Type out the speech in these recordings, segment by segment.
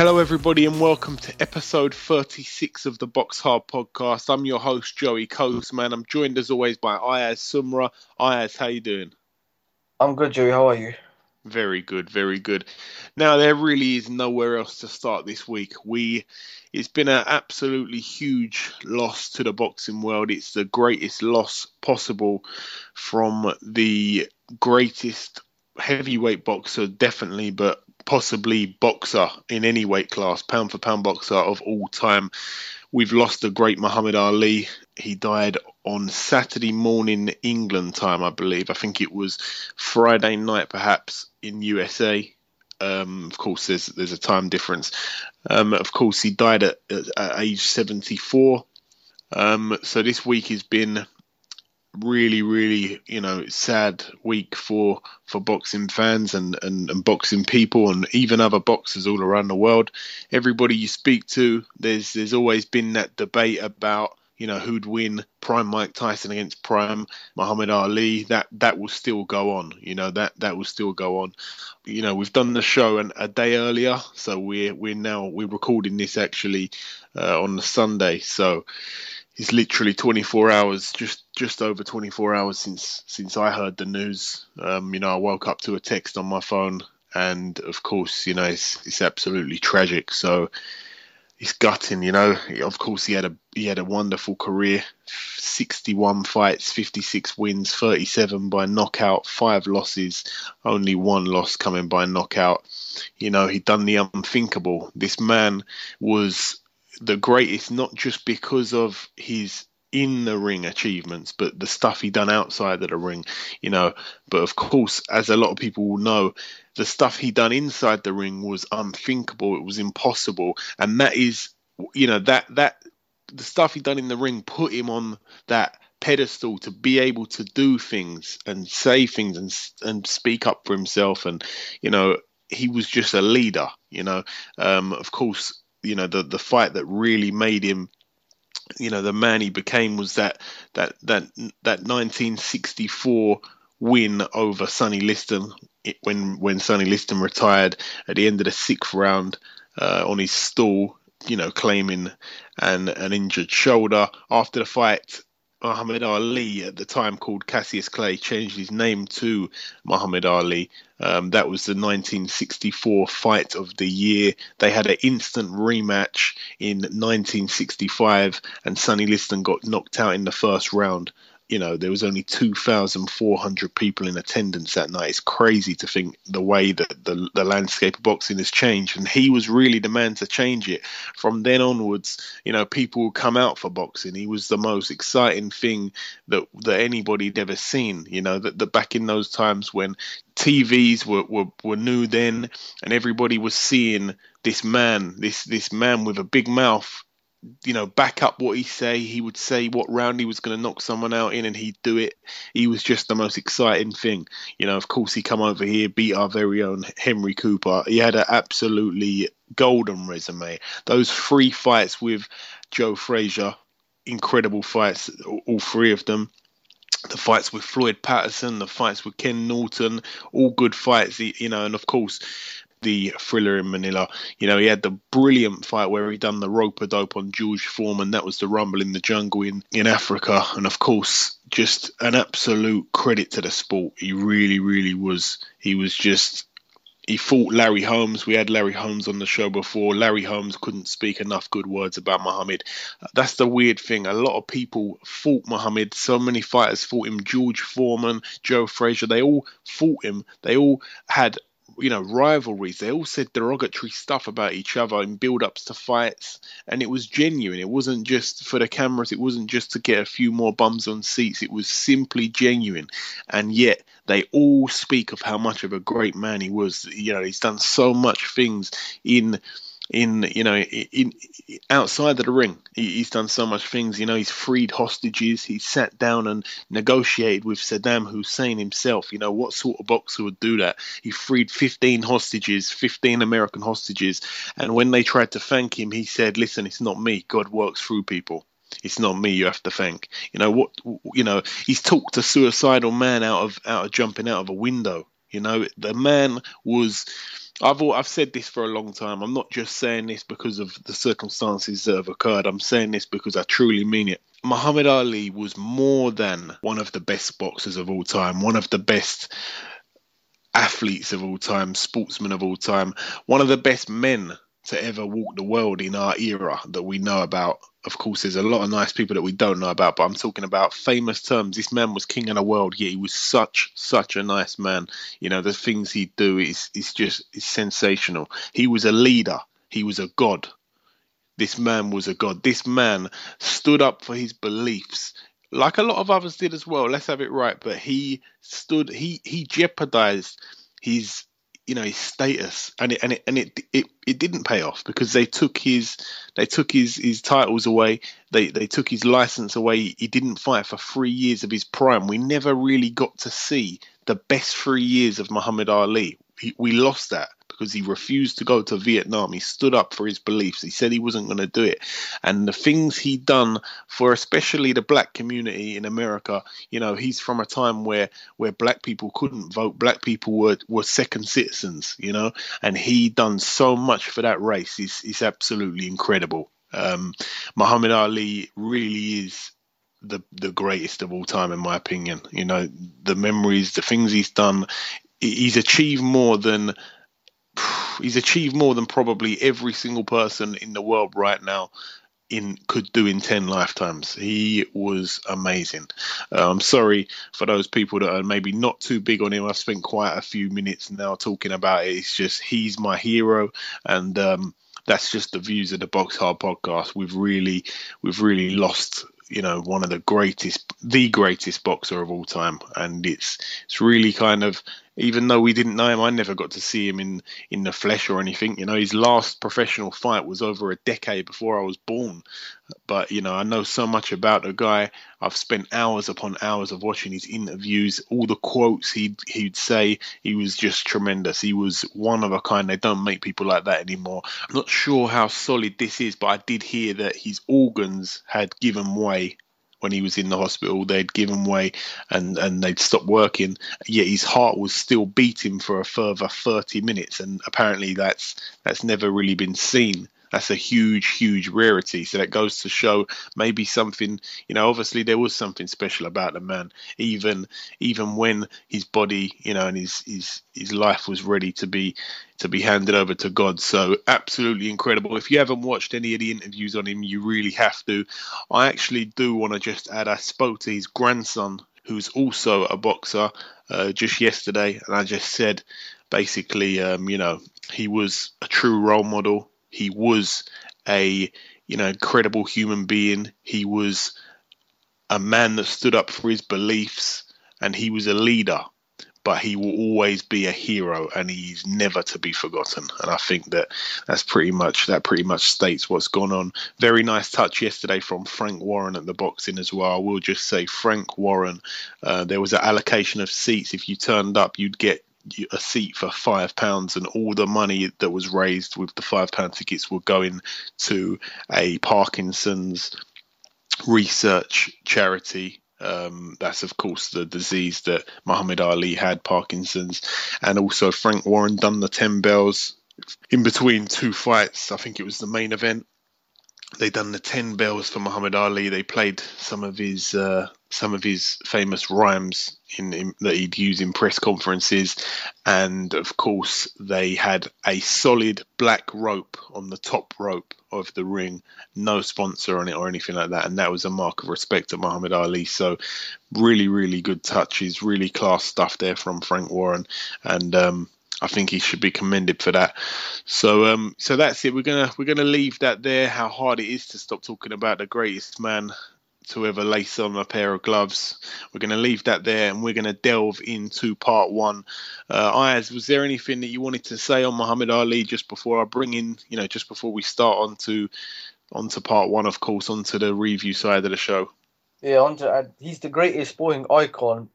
Hello, everybody, and welcome to episode 36 of the Box Hard Podcast. I'm your host, Joey Coastman. I'm joined as always by Ayaz Sumra. Ayaz, how you doing? I'm good, Joey. How are you? Very good, very good. Now there really is nowhere else to start this week. We it's been an absolutely huge loss to the boxing world. It's the greatest loss possible from the greatest heavyweight boxer, definitely, but possibly boxer in any weight class, pound for pound boxer of all time. We've lost the great Muhammad Ali. He died on Saturday morning England time, I believe. I think it was Friday night, perhaps in USA. Um, of course, there's there's a time difference. Um, of course, he died at, at, at age 74. Um, so this week has been really, really, you know, sad week for for boxing fans and, and, and boxing people and even other boxers all around the world. Everybody you speak to, there's there's always been that debate about you know who'd win prime mike tyson against prime muhammad ali. That that will still go on you know that that will still go on. You know we've done the show an, a day earlier so we're we're now we're recording this actually uh, on the sunday. So it's literally 24 hours just just over 24 hours since since i heard the news um, you know i woke up to a text on my phone and of course you know it's it's absolutely tragic so it's gutting, you know. Of course, he had a he had a wonderful career, 61 fights, 56 wins, 37 by knockout, five losses, only one loss coming by knockout. You know, he'd done the unthinkable. This man was the greatest, not just because of his in the ring achievements, but the stuff he done outside of the ring, you know. But of course, as a lot of people will know, the stuff he done inside the ring was unthinkable. It was impossible, and that is, you know, that that the stuff he done in the ring put him on that pedestal to be able to do things and say things and and speak up for himself, and you know, he was just a leader. You know, um, of course, you know the the fight that really made him you know the man he became was that that that that 1964 win over Sonny Liston when when Sonny Liston retired at the end of the sixth round uh, on his stool, you know, claiming an an injured shoulder. After the fight, Muhammad Ali, at the time called Cassius Clay, changed his name to Muhammad Ali. Um, that was the 1964 fight of the year. They had an instant rematch in 1965, and Sonny Liston got knocked out in the first round you know there was only 2400 people in attendance that night. It's crazy to think the way that the, the landscape of boxing has changed. And he was really the man to change it. From then onwards you know people would come out for boxing. He was the most exciting thing that that anybody had ever seen. You know that, that back in those times when TVs were, were, were new then and everybody was seeing this man this this man with a big mouth you know, back up what he say. He would say what round he was going to knock someone out in, and he'd do it. He was just the most exciting thing. You know, of course, he come over here, beat our very own Henry Cooper. He had an absolutely golden resume. Those three fights with Joe Frazier, incredible fights, all three of them. The fights with Floyd Patterson, the fights with Ken Norton, all good fights. You know, and of course the thriller in Manila. You know, he had the brilliant fight where he done the rope a dope on George Foreman. That was the Rumble in the Jungle in, in Africa. And of course, just an absolute credit to the sport. He really, really was. He was just he fought Larry Holmes. We had Larry Holmes on the show before. Larry Holmes couldn't speak enough good words about Muhammad. That's the weird thing. A lot of people fought Muhammad. So many fighters fought him. George Foreman, Joe Frazier, they all fought him. They all had you know, rivalries. They all said derogatory stuff about each other in build ups to fights, and it was genuine. It wasn't just for the cameras, it wasn't just to get a few more bums on seats, it was simply genuine. And yet, they all speak of how much of a great man he was. You know, he's done so much things in in you know in, in outside of the ring. He, he's done so much things. You know, he's freed hostages. He sat down and negotiated with Saddam Hussein himself. You know, what sort of boxer would do that? He freed 15 hostages, 15 American hostages, and when they tried to thank him, he said, "Listen, it's not me. God works through people." It's not me you have to thank. You know what? You know he's talked a suicidal man out of out of jumping out of a window. You know the man was I've I've said this for a long time. I'm not just saying this because of the circumstances that have occurred. I'm saying this because I truly mean it. Muhammad Ali was more than one of the best boxers of all time, one of the best athletes of all time, sportsmen of all time, one of the best men to ever walk the world in our era that we know about. Of course, there's a lot of nice people that we don't know about, but I'm talking about famous terms. This man was king of the world, yet he was such, such a nice man. You know, the things he'd do is, is just is sensational. He was a leader, he was a god. This man was a god. This man stood up for his beliefs like a lot of others did as well. Let's have it right. But he stood, he he jeopardized his you know his status and it and it and it, it it didn't pay off because they took his they took his his titles away. They they took his license away. He didn't fight for 3 years of his prime. We never really got to see the best 3 years of Muhammad Ali. He, we lost that because he refused to go to Vietnam. He stood up for his beliefs. He said he wasn't going to do it. And the things he done for especially the black community in America, you know, he's from a time where where black people couldn't vote. Black people were were second citizens, you know, and he done so much for that race. It's, it's absolutely incredible. Um, Muhammad Ali really is the the greatest of all time in my opinion you know the memories the things he's done he's achieved more than he's achieved more than probably every single person in the world right now in could do in 10 lifetimes. He was amazing. Uh, i'm sorry for those people that are maybe not too big on him. I've spent quite a few minutes now talking about it. It's just he's my hero and um, that's just the views of the box hard podcast. We've really we've really lost you know one of the greatest the greatest boxer of all time and it's it's really kind of even though we didn't know him, I never got to see him in in the flesh or anything. You know, his last professional fight was over a decade before I was born. But you know, I know so much about the guy. I've spent hours upon hours of watching his interviews, all the quotes he'd he'd say. He was just tremendous. He was one of a kind. They don't make people like that anymore. I'm not sure how solid this is, but I did hear that his organs had given way when he was in the hospital. They'd given way and, and they'd stopped working. Yet his heart was still beating for a further 30 minutes. And apparently that's that's never really been seen that's a huge, huge rarity. So that goes to show maybe something, you know, obviously there was something special about the man, even even when his body, you know, and his his his life was ready to be to be handed over to God. So absolutely incredible. If you haven't watched any of the interviews on him, you really have to. I actually do want to just add I spoke to his grandson, who's also a boxer, uh, just yesterday, and I just said basically, um, you know, he was a true role model he was a you know incredible human being. He was a man that stood up for his beliefs, and he was a leader. But he will always be a hero, and he's never to be forgotten. And I think that that's pretty much that pretty much states what's gone on. Very nice touch yesterday from Frank Warren at the boxing as well. I will just say Frank Warren. Uh, there was an allocation of seats. If you turned up, you'd get a seat for five pounds, and all the money that was raised with the five pound tickets were going to a Parkinson's research charity. Um, that's of course the disease that Muhammad Ali had, Parkinson's, and also Frank Warren done the ten bells in between two fights. I think it was the main event. They done the ten bells for Muhammad Ali. They played some of his uh, some of his famous rhymes in, in, that he'd use in press conferences, and of course they had a solid black rope on the top rope of the ring, no sponsor on it or anything like that, and that was a mark of respect to Muhammad Ali. So, really, really good touches, really class stuff there from Frank Warren, and um, I think he should be commended for that. So um, so that's it. We're gonna we're gonna leave that there. How hard it is to stop talking about the greatest man to ever lace on a pair of gloves. We're going to leave that there and we're going to delve into part one. Uh, Ayaz, was there anything that you wanted to say on Muhammad Ali just before I bring in, you know, just before we start on to, onto part one, of course, onto the review side of the show? Yeah, onto, uh, he's the greatest sporting icon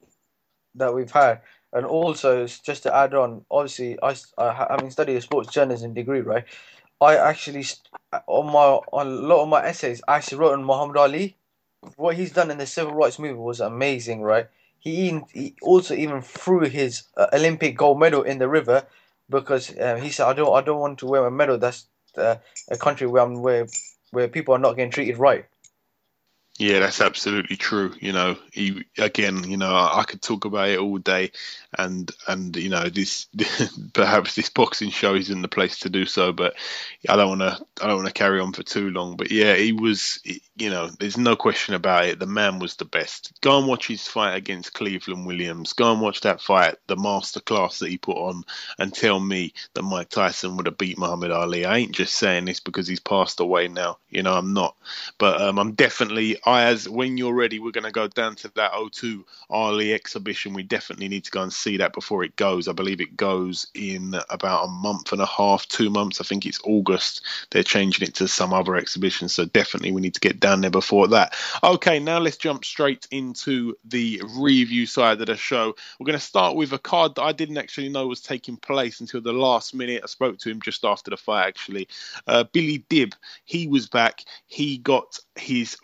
that we've had. And also, just to add on, obviously, I, I having studied a sports journalism degree, right? I actually on my on a lot of my essays, I actually wrote on Muhammad Ali what he's done in the civil rights movement was amazing, right? He, even, he also even threw his uh, Olympic gold medal in the river because uh, he said, "I don't, I don't want to wear a medal that's uh, a country where I'm where where people are not getting treated right." Yeah, that's absolutely true. You know, he, again, you know, I, I could talk about it all day, and and you know, this perhaps this boxing show isn't the place to do so. But I don't want to, I don't want to carry on for too long. But yeah, he was, you know, there's no question about it. The man was the best. Go and watch his fight against Cleveland Williams. Go and watch that fight, the masterclass that he put on, and tell me that Mike Tyson would have beat Muhammad Ali. I ain't just saying this because he's passed away now. You know, I'm not, but um, I'm definitely as when you're ready, we're going to go down to that O2 Ali exhibition. We definitely need to go and see that before it goes. I believe it goes in about a month and a half, two months. I think it's August. They're changing it to some other exhibition. So definitely we need to get down there before that. Okay, now let's jump straight into the review side of the show. We're going to start with a card that I didn't actually know was taking place until the last minute. I spoke to him just after the fight, actually. Uh, Billy Dib, he was back. He got his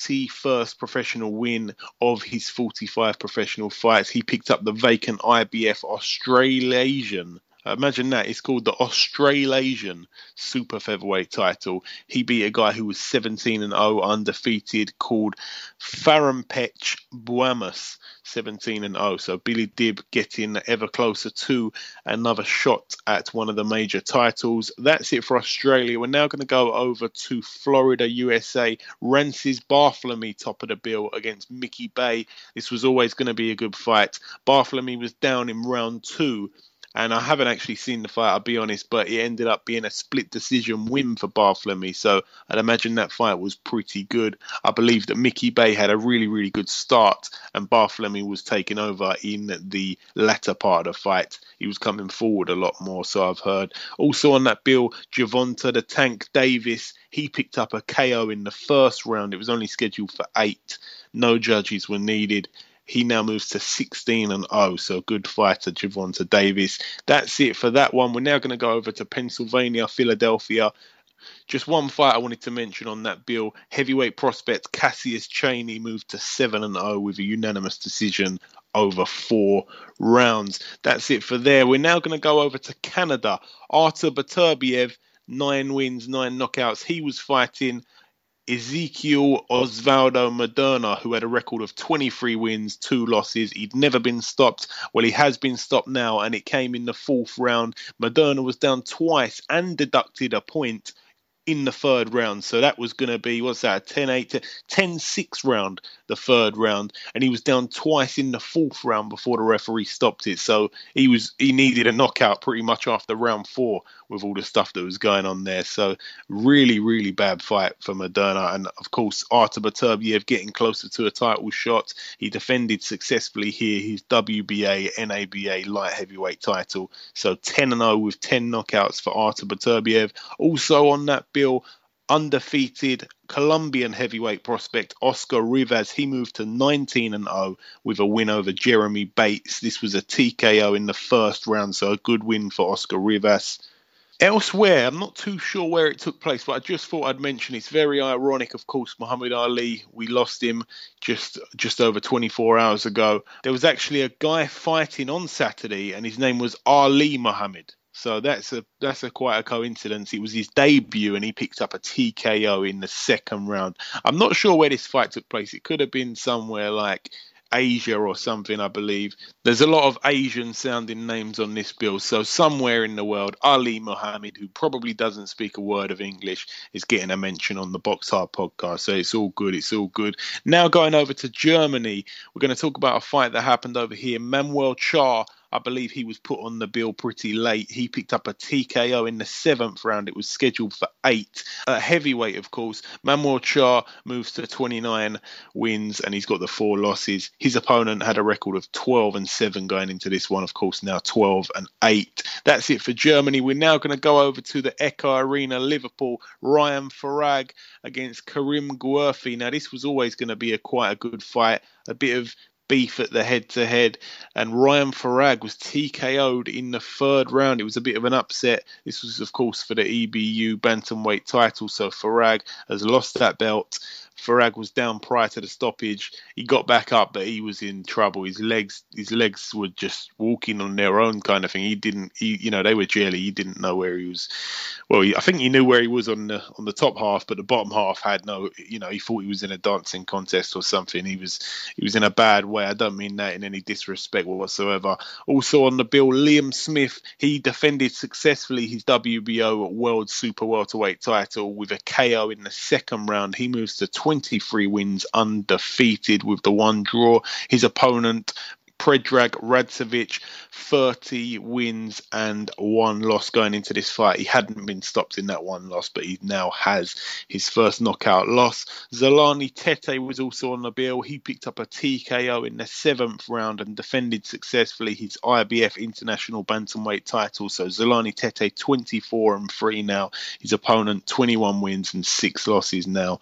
41st professional win of his 45 professional fights. He picked up the vacant IBF Australasian Imagine that. It's called the Australasian Super Featherweight title. He beat a guy who was 17 and 0 undefeated called Farampech Buamus. 17 and 0. So Billy Dib getting ever closer to another shot at one of the major titles. That's it for Australia. We're now going to go over to Florida, USA. Rances Bartholomew top of the bill against Mickey Bey. This was always going to be a good fight. Bartholomew was down in round two and I haven't actually seen the fight, I'll be honest, but it ended up being a split decision win for Bartholomew. So I'd imagine that fight was pretty good. I believe that Mickey Bey had a really, really good start, and Bartholomew was taking over in the latter part of the fight. He was coming forward a lot more, so I've heard. Also on that bill, Gervonta the Tank Davis, he picked up a KO in the first round. It was only scheduled for eight. No judges were needed. He now moves to 16 and 0. So good fight fighter, Gervonta Davis. That's it for that one. We're now going to go over to Pennsylvania, Philadelphia. Just one fight I wanted to mention on that bill. Heavyweight prospect Cassius Chaney moved to 7 and 0 with a unanimous decision over four rounds. That's it for there. We're now going to go over to Canada. Artur Beterbiev, nine wins, nine knockouts. He was fighting Ezekiel Osvaldo Maderna, who had a record of 23 wins, two losses. He'd never been stopped. Well, he has been stopped now, and it came in the fourth round. Maderna was down twice and deducted a point in the third round. So that was going to be, what's that, 10 8, 10 6 round, the third round. And he was down twice in the fourth round before the referee stopped it. So he was he needed a knockout pretty much after round four with all the stuff that was going on there. So really, really bad fight for Maderna. And of course, Artur Beterbiev getting closer to a title shot. He defended successfully here his WBA, NABA light heavyweight title. So 10 0 with 10 knockouts for Artur Beterbiev. Also on that bill, undefeated Colombian heavyweight prospect Oscar Rivas. He moved to 19 and 0 with a win over Jeremy Bates. This was a TKO in the first round, so a good win for Oscar Rivas. Elsewhere, I'm not too sure where it took place, but I just thought I'd mention it's very ironic, of course, Muhammad Ali, we lost him just just over 24 hours ago. There was actually a guy fighting on Saturday and his name was Ali Muhammad. So that's a that's a quite a coincidence. It was his debut, and he picked up a TKO in the second round. I'm not sure where this fight took place. It could have been somewhere like Asia or something, I believe. There's a lot of Asian sounding names on this bill. So, somewhere in the world, Ali Mohammed, who probably doesn't speak a word of English, is getting a mention on the Box Hard podcast. So, it's all good. It's all good. Now, going over to Germany, we're going to talk about a fight that happened over here. Manuel Charr I believe he was put on the bill pretty late. He picked up a TKO in the seventh round. It was scheduled for eight. A heavyweight, of course. Manuel Charr moves to 29 wins and he's got the four losses. His opponent had a record of 12 and 7 going into this one, of course, now 12 and 8. That's it for Germany. We're now going to go over to the Echo Arena, Liverpool. Ryan Farag against Karim Guerfi. Now, this was always going to be a quite a good fight. A bit of beef at the head to head, and Ryan Farag was TKO'd in the third round. It was a bit of an upset. This was, of course, for the EBU bantamweight title, so Farag has lost that belt. Farag was down prior to the stoppage. He got back up, but he was in trouble. His legs, his legs were just walking on their own, kind of thing. He didn't, he, you know, they were jelly. He didn't know where he was. Well, he, I think he knew where he was on the on the top half, but the bottom half had no. You know, he thought he was in a dancing contest or something. He was, he was in a bad way. I don't mean that in any disrespect whatsoever. Also on the bill, Liam Smith. He defended successfully his WBO World Super Welterweight title with a KO in the second round. He moves to 20 23 wins undefeated with the one draw. His opponent, Predrag Radzovic, 30 wins and one loss going into this fight. He hadn't been stopped in that one loss, but he now has his first knockout loss. Zolani Tete was also on the bill. He picked up a TKO in the seventh round and defended successfully his IBF International Bantamweight title. So Zolani Tete 24 and 3 now. His opponent 21 wins and six losses now.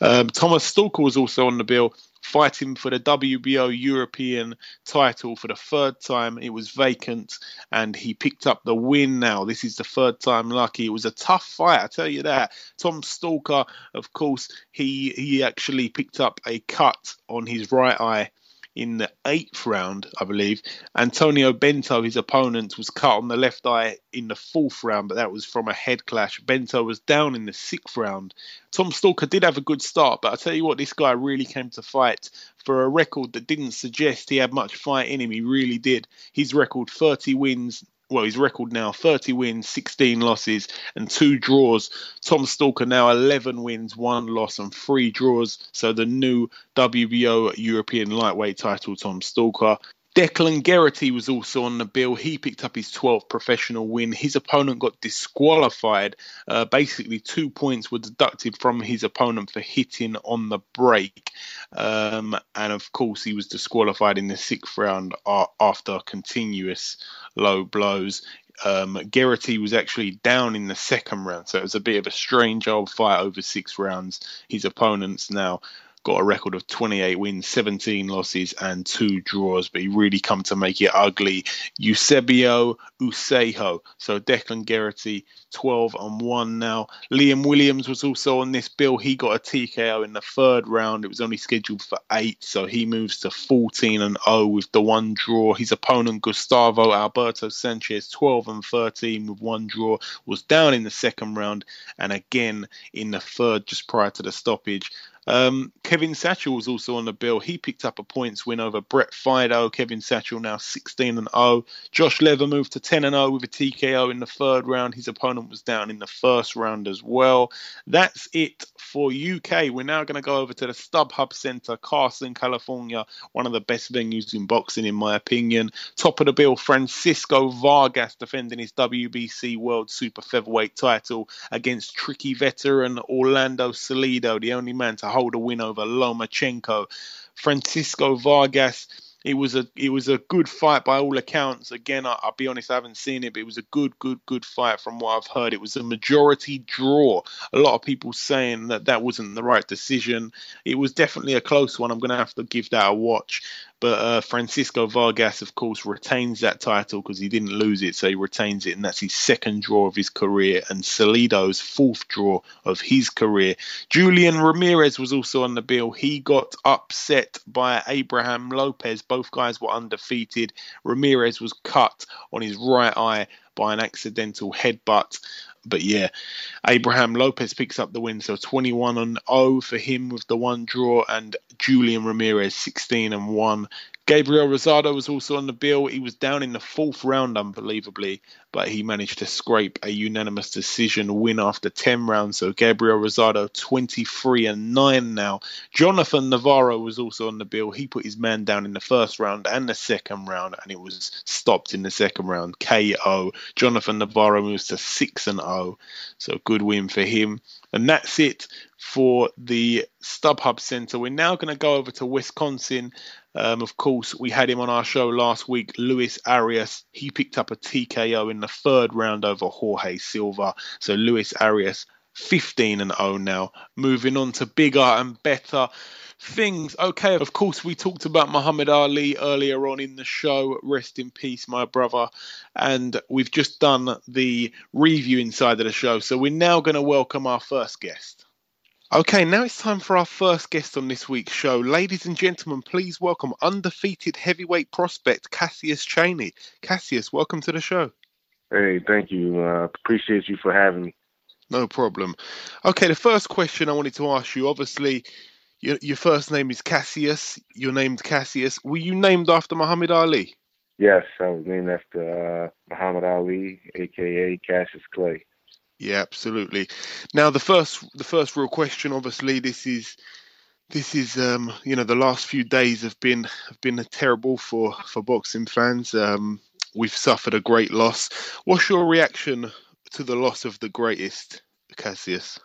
Um, Thomas Stalker was also on the bill fighting for the WBO European title for the third time. It was vacant and he picked up the win now. This is the third time lucky. It was a tough fight, I tell you that. Tom Stalker, of course, he he actually picked up a cut on his right eye in the eighth round, I believe. Antonio Bento, his opponent, was cut on the left eye in the fourth round, but that was from a head clash. Bento was down in the sixth round. Tom Stalker did have a good start, but I tell you what, this guy really came to fight for a record that didn't suggest he had much fight in him. He really did. His record 30 wins, well, his record now 30 wins, 16 losses, and two draws. Tom Stalker now 11 wins, one loss, and three draws. So the new WBO European lightweight title, Tom Stalker. Declan Geraghty was also on the bill. He picked up his 12th professional win. His opponent got disqualified. Uh, basically, two points were deducted from his opponent for hitting on the break. Um, and of course, he was disqualified in the sixth round after continuous low blows. Um, Geraghty was actually down in the second round, so it was a bit of a strange old fight over six rounds. His opponents now got a record of 28 wins, 17 losses, and two draws, but he really come to make it ugly. Eusebio Usejo. So Declan Geraghty, 12 and 1 now. Liam Williams was also on this bill. He got a TKO in the third round. It was only scheduled for eight, so he moves to 14 and 0 with the one draw. His opponent, Gustavo Alberto Sanchez, 12 and 13 with one draw, was down in the second round and again in the third just prior to the stoppage. Um, Kevin Satchell was also on the bill. He picked up a points win over Brett Fido. Kevin Satchell now 16 and 0. Josh Lever moved to 10 and 0 with a TKO in the third round. His opponent was down in the first round as well. That's it for UK. We're now going to go over to the StubHub Center, Carson, California, one of the best venues in boxing, in my opinion. Top of the bill, Francisco Vargas defending his WBC World Super Featherweight title against tricky veteran Orlando Salido, the only man to hold a win over Lomachenko. Francisco Vargas it was a it was a good fight by all accounts. Again, I, will be honest, I haven't seen it, but it was a good, good, good fight from what I've heard. It was a majority draw. A lot of people saying that that wasn't the right decision. It was definitely a close one. I'm going to have to give that a watch. But uh, Francisco Vargas, of course, retains that title because he didn't lose it, so he retains it, and that's his second draw of his career, and Salido's fourth draw of his career. Julian Ramirez was also on the bill. He got upset by Abraham Lopez. Both guys were undefeated. Ramirez was cut on his right eye by an accidental headbutt. But yeah, Abraham Lopez picks up the win. So 21 and 0 for him with the one draw, and Julian Ramirez 16 and 1 Gabriel Rosado was also on the bill. He was down in the fourth round, unbelievably, but he managed to scrape a unanimous decision win after 10 rounds. So Gabriel Rosado 23 and 9 now. Jonathan Navarro was also on the bill. He put his man down in the first round and the second round, and it was stopped in the second round. KO. Jonathan Navarro moves to 6 and 0. So good win for him. And that's it for the StubHub Center. We're now going to go over to Wisconsin. Um, of course, we had him on our show last week, Luis Arias. He picked up a TKO in the third round over Jorge Silva. So Luis Arias, 15 and 0 now. Moving on to bigger and better things. Okay, of course, we talked about Muhammad Ali earlier on in the show. Rest in peace, my brother. And we've just done the review inside of the show. So we're now going to welcome our first guest. Okay, now it's time for our first guest on this week's show. Ladies and gentlemen, please welcome undefeated heavyweight prospect Cassius Chaney. Cassius, welcome to the show. Hey, thank you. Uh, appreciate you for having me. No problem. Okay, the first question I wanted to ask you obviously, your, your first name is Cassius. You're named Cassius. Were you named after Muhammad Ali? Yes, I was named after uh, Muhammad Ali, aka Cassius Clay. Yeah, absolutely. Now the first the first real question, obviously, this is this is um, you know the last few days have been have been terrible for for boxing fans. Um, we've suffered a great loss. What's your reaction to the loss of the greatest, Cassius?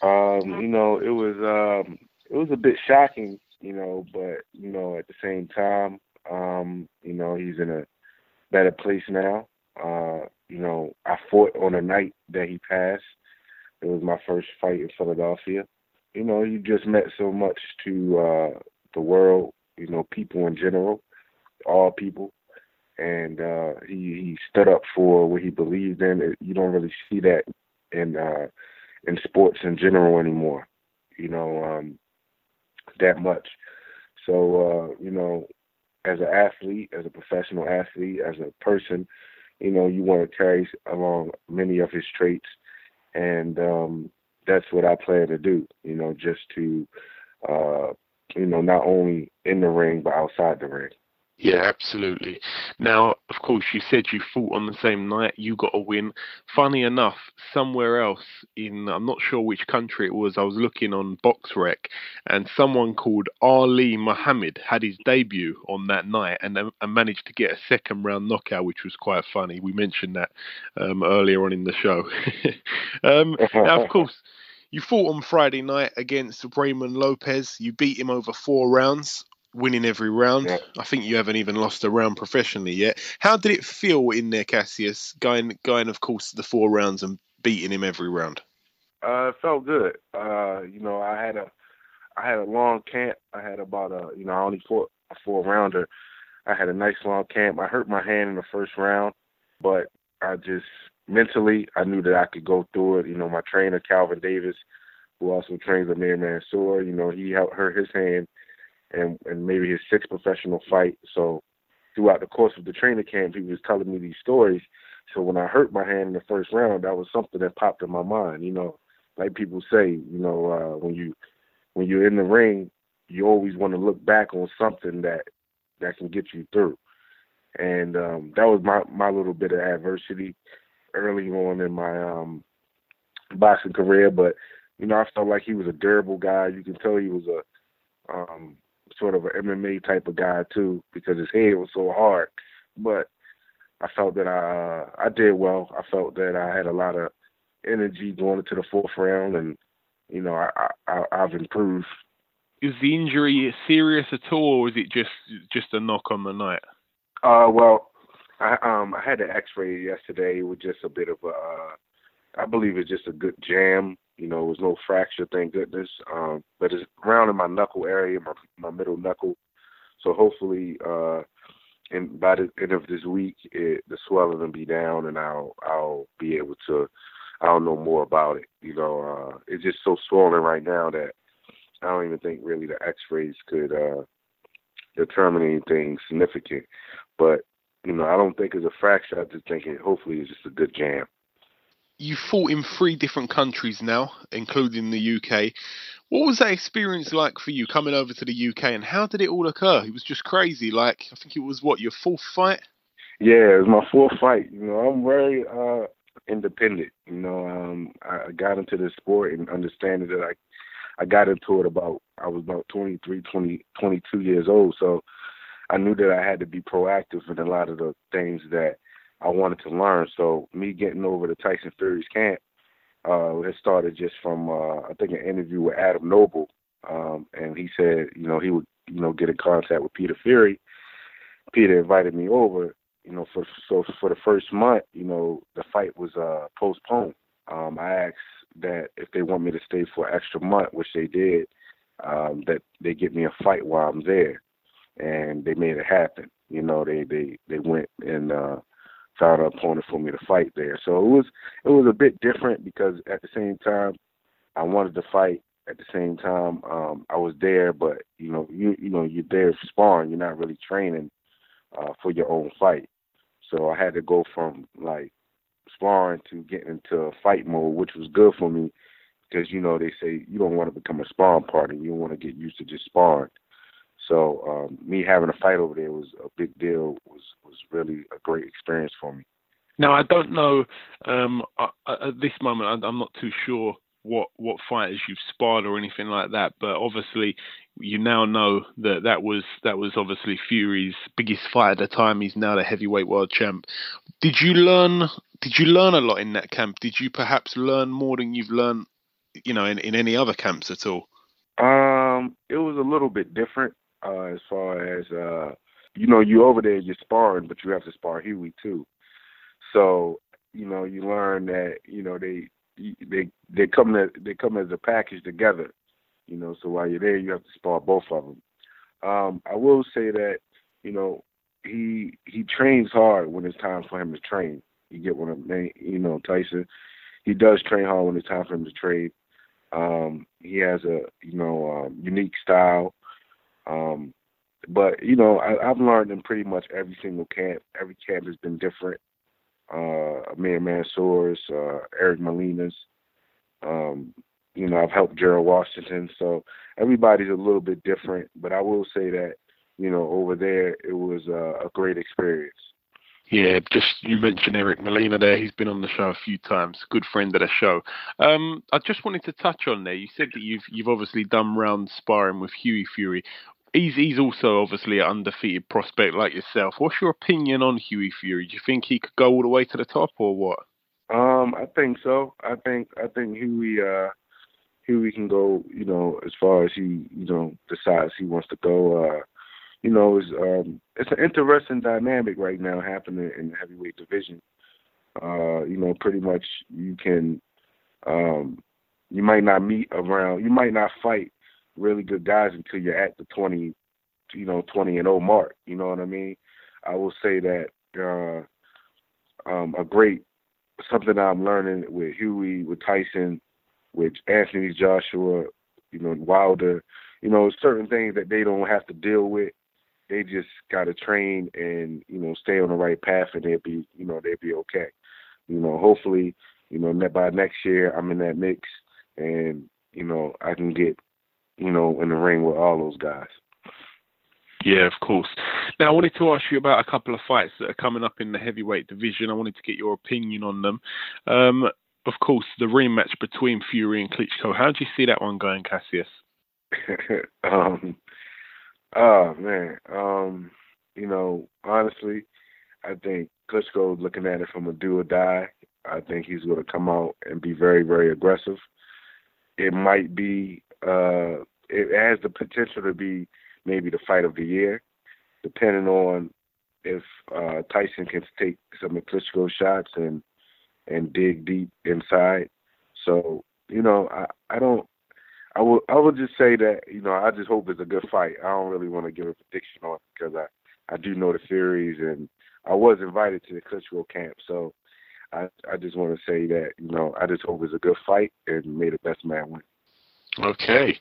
Um, you know, it was um, it was a bit shocking, you know, but you know, at the same time, um, you know, he's in a better place now. Uh, you know, I fought on the night that he passed. It was my first fight in Philadelphia. You know, you just meant so much to uh, the world, you know, people in general, all people. And uh, he, he stood up for what he believed in. You don't really see that in uh, in sports in general anymore. You know, um, that much. So uh, you know, as an athlete, as a professional athlete, as a person, you know, you want to carry along many of his traits, and um, that's what I plan to do. You know, just to, uh, you know, not only in the ring but outside the ring. Yeah, absolutely. Now, of course, you said you fought on the same night. You got a win. Funny enough, somewhere else in, I'm not sure which country it was, I was looking on BoxRec, and someone called Ali Muhammad had his debut on that night and, and managed to get a second round knockout, which was quite funny. We mentioned that um, earlier on in the show. um, now, of course, you fought on Friday night against Raymond Lopez. You beat him over four rounds winning every round. Yeah. I think you haven't even lost a round professionally yet. How did it feel in there, Cassius, going going of course the four rounds and beating him every round? Uh, it felt good. Uh, you know, I had a I had a long camp. I had about a you know I only fought a four rounder. I had a nice long camp. I hurt my hand in the first round, but I just mentally I knew that I could go through it. You know, my trainer Calvin Davis, who also trains Amir Mansour, you know, he helped hurt his hand and and maybe his sixth professional fight. So throughout the course of the training camp, he was telling me these stories. So when I hurt my hand in the first round, that was something that popped in my mind. You know, like people say, you know, uh, when you when you're in the ring, you always want to look back on something that that can get you through. And um, that was my my little bit of adversity early on in my um, boxing career. But you know, I felt like he was a durable guy. You can tell he was a um, sort of an MMA type of guy too, because his head was so hard. But I felt that I uh, I did well. I felt that I had a lot of energy going into the fourth round, and you know I, I I've improved. Is the injury serious at all, or was it just just a knock on the night? Uh, well, I um I had an X-ray yesterday. It was just a bit of a, uh, I believe it's just a good jam you know, it was no fracture, thank goodness. Um, but it's around in my knuckle area, my my middle knuckle. So hopefully, uh, and by the end of this week, it, the swelling will be down, and I'll I'll be able to. I'll know more about it. You know, uh, it's just so swollen right now that I don't even think really the X-rays could uh, determine anything significant. But you know, I don't think it's a fracture. I just think it hopefully it's just a good jam you fought in three different countries now, including the UK. What was that experience like for you coming over to the UK, and how did it all occur? It was just crazy. Like I think it was what your fourth fight. Yeah, it was my fourth fight. You know, I'm very uh independent. You know, um, I got into this sport and understanding that I I got into it about I was about 23, 20, 22 years old. So I knew that I had to be proactive in a lot of the things that I wanted to learn. So me getting over to Tyson Fury's camp, uh, it started just from uh, I think an interview with Adam Noble, um, and he said you know he would you know get in contact with Peter Fury. Peter invited me over, you know, for so for the first month, you know, the fight was uh postponed. Um, I asked that if they want me to stay for an extra month, which they did, um, that they get me a fight while I'm there, and they made it happen. You know, they they they went and uh, found an opponent for me to fight there. So it was it was a bit different because at the same time, I wanted to fight. At the same time, um, I was there, but you know, you you know, you're there sparring. You're not really training uh, for your own fight. So I had to go from like sparring to getting into fight mode, which was good for me because you know they say you don't want to become a sparring partner. You want to get used to just sparring. So um, me having a fight over there was a big deal. was was really a great experience for me. Now I don't know um, at this moment. I'm not too sure what what fighters you've sparred or anything like that, but obviously you now know that that was that was obviously Fury's biggest fight at the time. He's now the heavyweight world champ. Did you learn? Did you learn a lot in that camp? Did you perhaps learn more than you've learned, you know, in, in any other camps at all? Um, it was a little bit different uh, as far as uh, you know, you over there you're sparring, but you have to spar Hughie too. So you know, you learn that you know they they they come as, they come as a package together. You know, so while you're there, you have to spar both of them. Um, I will say that you know he he trains hard when it's time for him to train. You get I'm saying? You know, Tyson, he does train hard when it's time for him to train. Um, he has a you know um, unique style. Um, but you know, I, I've learned in pretty much every single camp. Every camp has been different. Uh, Amir Mansour's, uh, Eric Molina's, um, you know, I've helped Gerald Washington, so everybody's a little bit different. But I will say that, you know, over there it was uh, a great experience. Yeah, just you mentioned Eric Molina there. He's been on the show a few times. Good friend of the show. Um, I just wanted to touch on there. You said that you've you've obviously done round sparring with Hughie Fury. He's he's also obviously an undefeated prospect like yourself. What's your opinion on Hughie Fury? Do you think he could go all the way to the top or what? Um, I think so. I think I think Hughie uh Hughie can go, you know, as far as he, you know, decides he wants to go. Uh, you know, it's um it's an interesting dynamic right now happening in the heavyweight division. Uh, you know, pretty much you can um you might not meet around you might not fight really good guys until you're at the twenty you know, twenty and oh mark. You know what I mean? I will say that uh um a great something I'm learning with Hughie, with Tyson, with Anthony Joshua, you know, Wilder, you know, certain things that they don't have to deal with. They just gotta train and, you know, stay on the right path and they'll be you know, they'll be okay. You know, hopefully, you know, by next year I'm in that mix and, you know, I can get, you know, in the ring with all those guys. Yeah, of course. Now, I wanted to ask you about a couple of fights that are coming up in the heavyweight division. I wanted to get your opinion on them. Um, of course, the rematch between Fury and Klitschko. How do you see that one going, Cassius? um, oh man, um, you know, honestly, I think Klitschko's looking at it from a do or die. I think he's going to come out and be very, very aggressive. It might be, uh, it has the potential to be maybe the fight of the year, depending on if uh, Tyson can take some of Klitschko's shots and and dig deep inside. So you know, I I don't. I will I will just say that you know I just hope it's a good fight. I don't really want to give a prediction on it because I I do know the series and I was invited to the Klitschko camp, so I I just want to say that you know I just hope it's a good fight and may the best man win. Okay.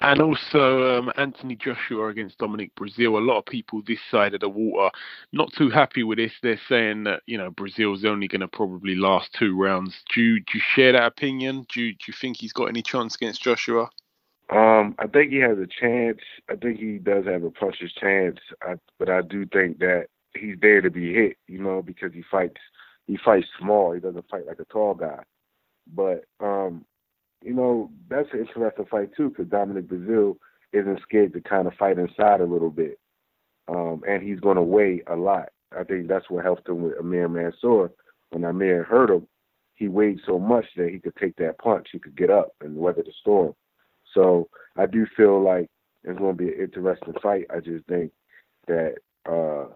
And also um, Anthony Joshua against Dominic Breazeale. A lot of people this side of the water not too happy with this. They're saying that, you know, Breazeale's only going to probably last two rounds. Do you, do you share that opinion? Do you, do you think he's got any chance against Joshua? Um, I think he has a chance. I think he does have a puncher's chance. I, but I do think that he's there to be hit, you know, because he fights he fights small. He doesn't fight like a tall guy. But um, you know, that's an interesting fight too, because Dominic Breazeale isn't scared to kind of fight inside a little bit, um, and he's going to weigh a lot. I think that's what helped him with Amir Mansour. When Amir hurt him, he weighed so much that he could take that punch. He could get up and weather the storm. So I do feel like it's going to be an interesting fight. I just think that uh,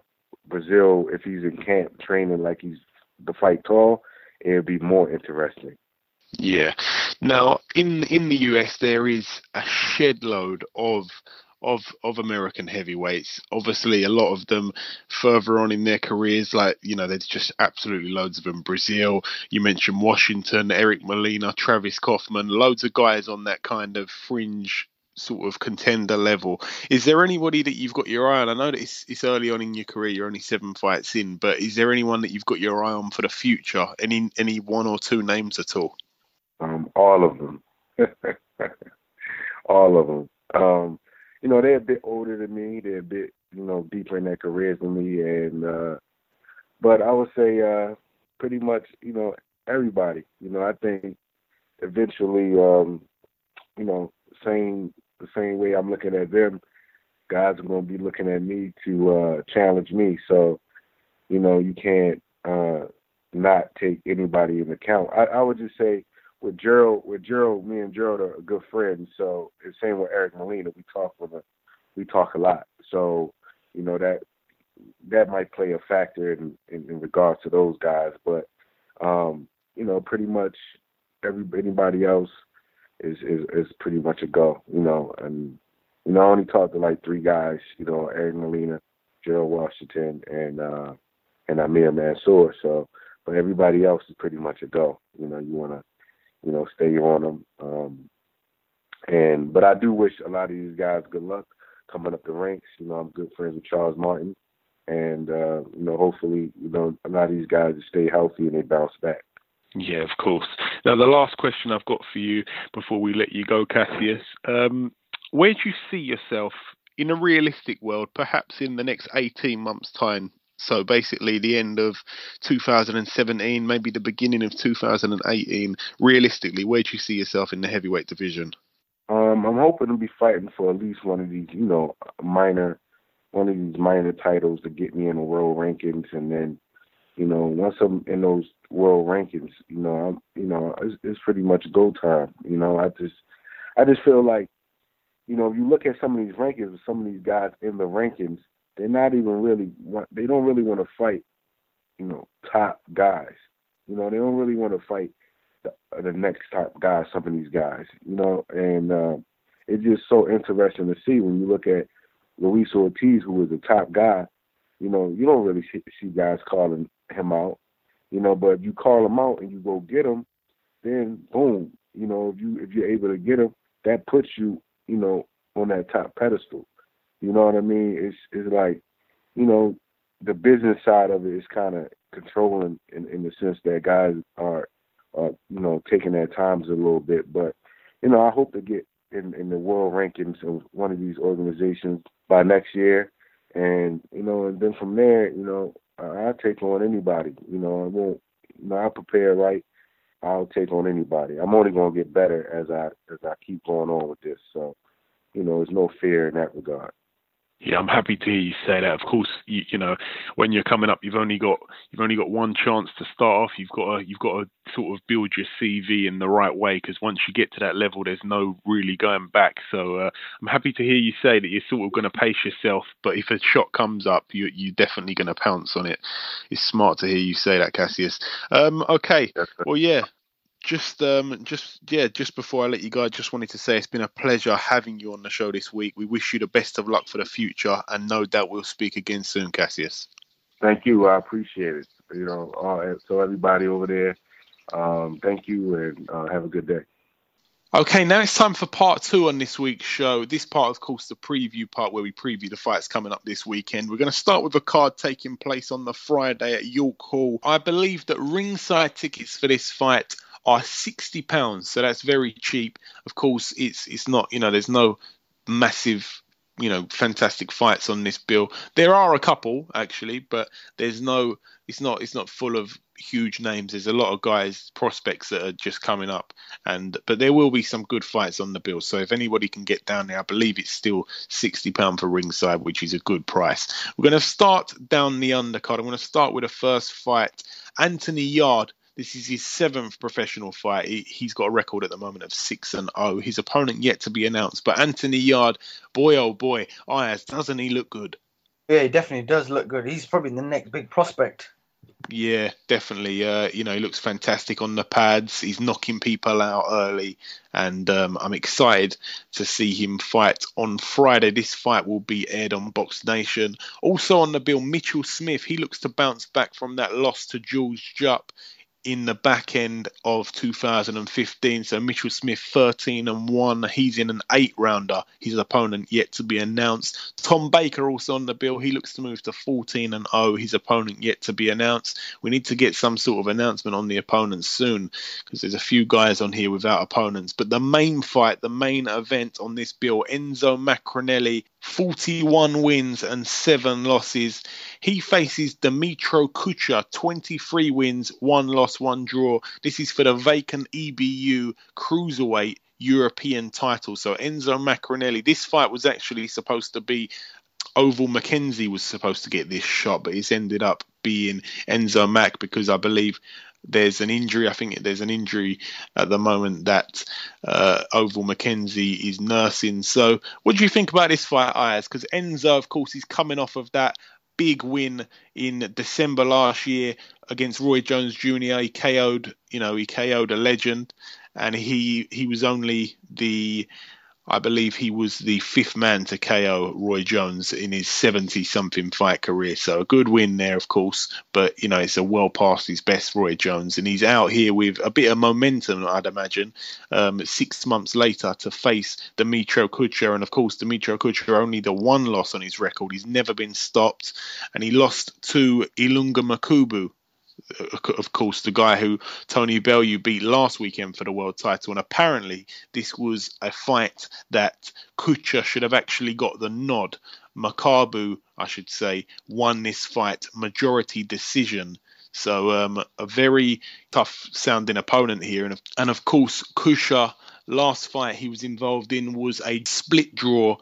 Breazeale, if he's in camp training like he's the fight tall, it'll be more interesting. Yeah. Now, in in the US, there is a shed load of of of American heavyweights. Obviously, a lot of them further on in their careers, like you know, there's just absolutely loads of them. Breazeale, you mentioned Washington, Eric Molina, Travis Kauffman, loads of guys on that kind of fringe sort of contender level. Is there anybody that you've got your eye on? I know that it's, it's early on in your career, you're only seven fights in, but is there anyone that you've got your eye on for the future? Any any one or two names at all? Um, all of them, all of them. Um, you know, they're a bit older than me. They're a bit, you know, deeper in their careers than me, and uh, but I would say uh, pretty much, you know, everybody. You know, I think eventually, um, you know, same the same way I'm looking at them, guys are going to be looking at me to uh, challenge me. So, you know, you can't uh, not take anybody in account. I, I would just say with Gerald, with Gerald, me and Gerald are good friends. So the same with Eric Molina, we talk with a, we talk a lot. So, you know that that might play a factor in, in, in regards to those guys. But um, you know, pretty much every anybody else is is is pretty much a go, you know. And you know, I only talked to like three guys, you know, Eric Molina, Gerald Washington, and uh and Amir Mansour. So, but everybody else is pretty much a go. You know, you want to, you know, stay on them. Um, and but I do wish a lot of these guys good luck coming up the ranks. You know, I'm good friends with Charles Martin, and uh, you know, hopefully, you know, a lot of these guys stay healthy and they bounce back. Yeah, of course. Now, the last question I've got for you before we let you go, Cassius, um, where do you see yourself in a realistic world, perhaps in the next 18 months' time? So basically, the end of 2017, maybe the beginning of 2018. Realistically, where do you see yourself in the heavyweight division? Um, I'm hoping to be fighting for at least one of these, you know, minor, one of these minor titles to get me in the world rankings, and then you know, once I'm in those world rankings, you know, I'm, you know, it's, it's pretty much go time. You know, I just, I just feel like, you know, if you look at some of these rankings, some of these guys in the rankings, they're not even really, want, they don't really want to fight, you know, top guys. You know, they don't really want to fight the, the next top guys. Some of these guys, you know, and uh, it's just so interesting to see when you look at Luis Ortiz, who was the top guy. You know, you don't really see, see guys calling him out, you know. But if you call him out and you go get him, then boom, you know, if you if you're able to get him, that puts you, you know, on that top pedestal. You know what I mean? It's it's like, you know, the business side of it is kind of controlling in, in the sense that guys are, are, you know, taking their times a little bit. But, you know, I hope to get in, in the world rankings of one of these organizations by next year. And, you know, and then from there, you know, I take on anybody. You know, I won't. You know, I prepare right. I'll take on anybody. I'm only gonna get better as I as I keep going on with this. So, you know, there's no fear in that regard. Yeah, I'm happy to hear you say that. Of course, you, you know when you're coming up, you've only got you've only got one chance to start off. You've got to you've got to sort of build your CV in the right way because once you get to that level, there's no really going back. So uh, I'm happy to hear you say that you're sort of going to pace yourself. But if a shot comes up, you you're definitely going to pounce on it. It's smart to hear you say that, Cassius. Um, okay, well, yeah, just um just yeah just before i let you go i just wanted to say it's been a pleasure having you on the show this week we wish you the best of luck for the future and no doubt we'll speak again soon cassius thank you i appreciate it you know uh, so everybody over there um thank you and uh, have a good day Okay, now it's time for part two on this week's show. This part, of course, the preview part where we preview the fights coming up this weekend. We're going to start with a card taking place on the Friday at York Hall. I believe that ringside tickets for this fight are sixty pounds. So that's very cheap. Of course, it's it's not you know there's no massive you know fantastic fights on this bill. There are a couple actually, but there's no. It's not. It's not full of huge names. There's a lot of guys prospects that are just coming up, and but there will be some good fights on the bill. So if anybody can get down there, I believe it's still sixty pound for ringside, which is a good price. We're going to start down the undercard. I'm going to start with the first fight. Anthony Yarde this is his seventh professional fight. He, has got a record at the moment of six and zero. His opponent yet to be announced, but Anthony Yarde, boy oh boy, Ayaz, doesn't he look good? Yeah, he definitely does look good. He's probably the next big prospect. Yeah, definitely. Uh, you know, he looks fantastic on the pads. He's knocking people out early, and um, I'm excited to see him fight on Friday. This fight will be aired on Box Nation. Also on the bill, Mitchell Smith. He looks to bounce back from that loss to Jules Jupp in the back end of 2015. So Mitchell Smith 13 and 1. He's in an eight rounder. His opponent yet to be announced. Tom Baker also on the bill. He looks to move to 14 and 0. His opponent yet to be announced. We need to get some sort of announcement on the opponents soon because there's a few guys on here without opponents. But the main fight, the main event on this bill, Enzo Maccarinelli 41 wins and 7 losses. He faces Dmytro Kucher, 23 wins, 1 loss, 1 draw. This is for the vacant EBU Cruiserweight European title. So Enzo Maccarinelli, this fight was actually supposed to be Ovill McKenzie was supposed to get this shot, but it's ended up being Enzo Mac because I believe there's an injury. I think there's an injury at the moment that uh, Ovill McKenzie is nursing. So, what do you think about this fight, Ayaz? Because Enzo, of course, is coming off of that big win in December last year against Roy Jones Jr. He KO'd, you know, he KO'd a legend, and he he was only the I believe he was the fifth man to KO Roy Jones in his 70 something fight career. So a good win there, of course, but you know, it's a well past his best Roy Jones. And he's out here with a bit of momentum, I'd imagine, um, six months later to face Dmytro Kucher. And of course, Dmytro Kucher only the one loss on his record. He's never been stopped. And he lost to Ilunga Makabu of course, the guy who Tony Bellew beat last weekend for the world title. And apparently, this was a fight that Kucher should have actually got the nod. Makabu, I should say, won this fight majority decision. So um, a very tough sounding opponent here, and and of course Kucher last fight he was involved in was a split draw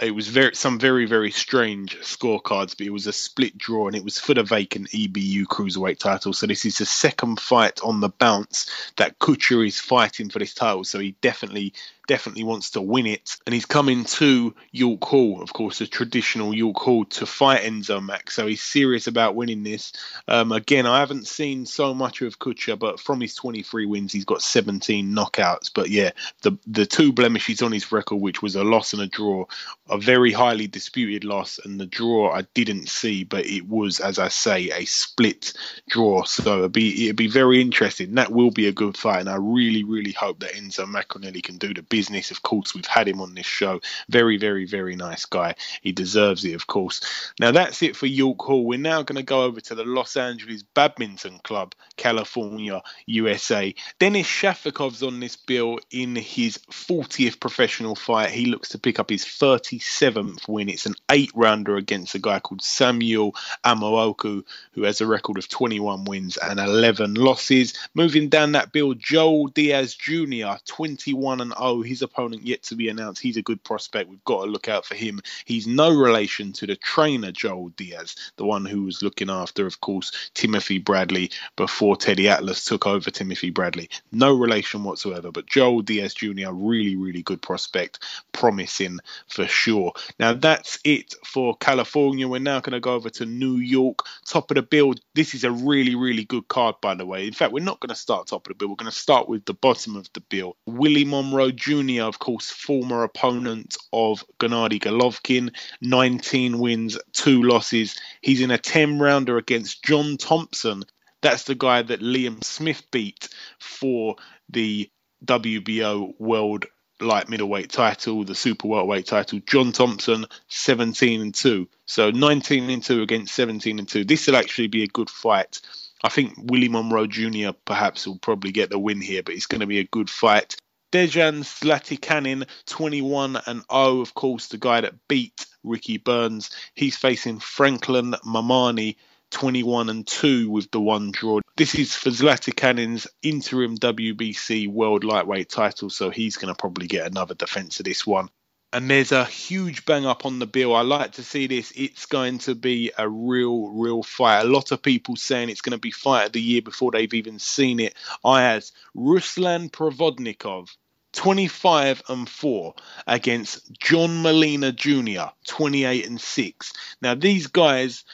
it was very some very very strange scorecards, but it was a split draw and it was for the vacant EBU cruiserweight title. So this is the second fight on the bounce that Kucher is fighting for this title. So he definitely definitely wants to win it. And he's coming to York Hall, of course, the traditional York Hall, to fight Enzo Mac. So he's serious about winning this. Um, again, I haven't seen so much of Kucher, but from his 23 wins, he's got 17 knockouts. But yeah, the the two blemishes on his record, which was a loss and a draw, a very highly disputed loss, and the draw I didn't see, but it was, as I say, a split draw. So it'd be it'd be very interesting. That will be a good fight, and I really, really hope that Enzo Maccarinelli can do the business. Of course, we've had him on this show. Very, very, very nice guy. He deserves it, of course. Now, that's it for York Hall. We're now going to go over to the Los Angeles Badminton Club, California, USA. Denis Shafikov's on this bill in his 40th professional fight. He looks to pick up his 37th win. It's an eight rounder against a guy called Samuel Amoako, who has a record of 21 wins and 11 losses. Moving down that bill, Joel Diaz Jr., 21 and 0 his opponent yet to be announced. He's a good prospect. We've got to look out for him. He's no relation to the trainer Joel Diaz, the one who was looking after, of course, Timothy Bradley before Teddy Atlas took over Timothy Bradley. No relation whatsoever. But Joel Diaz Jr., really, really good prospect, promising for sure. Now that's it for California. We're now going to go over to New York, top of the bill. This is a really, really good card, by the way. In fact, we're not going to start top of the bill. We're going to start with the bottom of the bill. Willie Monroe Jr. Jr., of course, former opponent of Gennady Golovkin, 19 wins, two losses. He's in a 10 rounder against John Thompson. That's the guy that Liam Smith beat for the WBO World Light Middleweight title, the Super Welterweight title. John Thompson, 17 and 2. So 19 and 2 against 17 and 2. This will actually be a good fight I think Willie Monroe Jr. perhaps will probably get the win here, but it's going to be a good fight. Dejan Zlaticanin, 21 and 0, of course, the guy that beat Ricky Burns. He's facing Franklin Mamani, 21 and 2 with the one draw. This is for Zlaticanin's interim WBC World Lightweight title, so he's going to probably get another defense of this one. And there's a huge bang up on the bill. I like to see this. It's going to be a real, real fight. A lot of people saying it's going to be fight of the year before they've even seen it. Ayaz Ruslan Provodnikov, 25 and 4 against John Molina Jr., 28 and 6. Now, these guys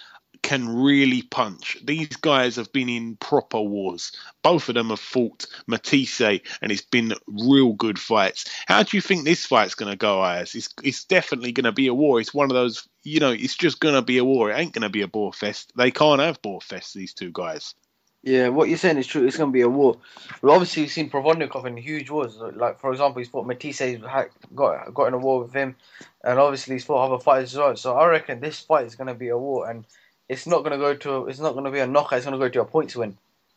can really punch. These guys have been in proper wars. Both of them have fought Matthysse, and it's been real good fights. How do you think this fight's going to go, Ayaz? It's, it's definitely going to be a war. It's one of those, you know, it's just going to be a war. It ain't going to be a bore fest. They can't have bore fest, these two guys. Yeah, what you're saying is true. It's going to be a war. Well, obviously, we've seen Provodnikov in huge wars. Like, for example, he's fought Matthysse, got, got in a war with him, and obviously, he's fought other fighters as well. So I reckon this fight is going to be a war. And it's not going to go to it's not going to be a knockout. It's going to go to a points win.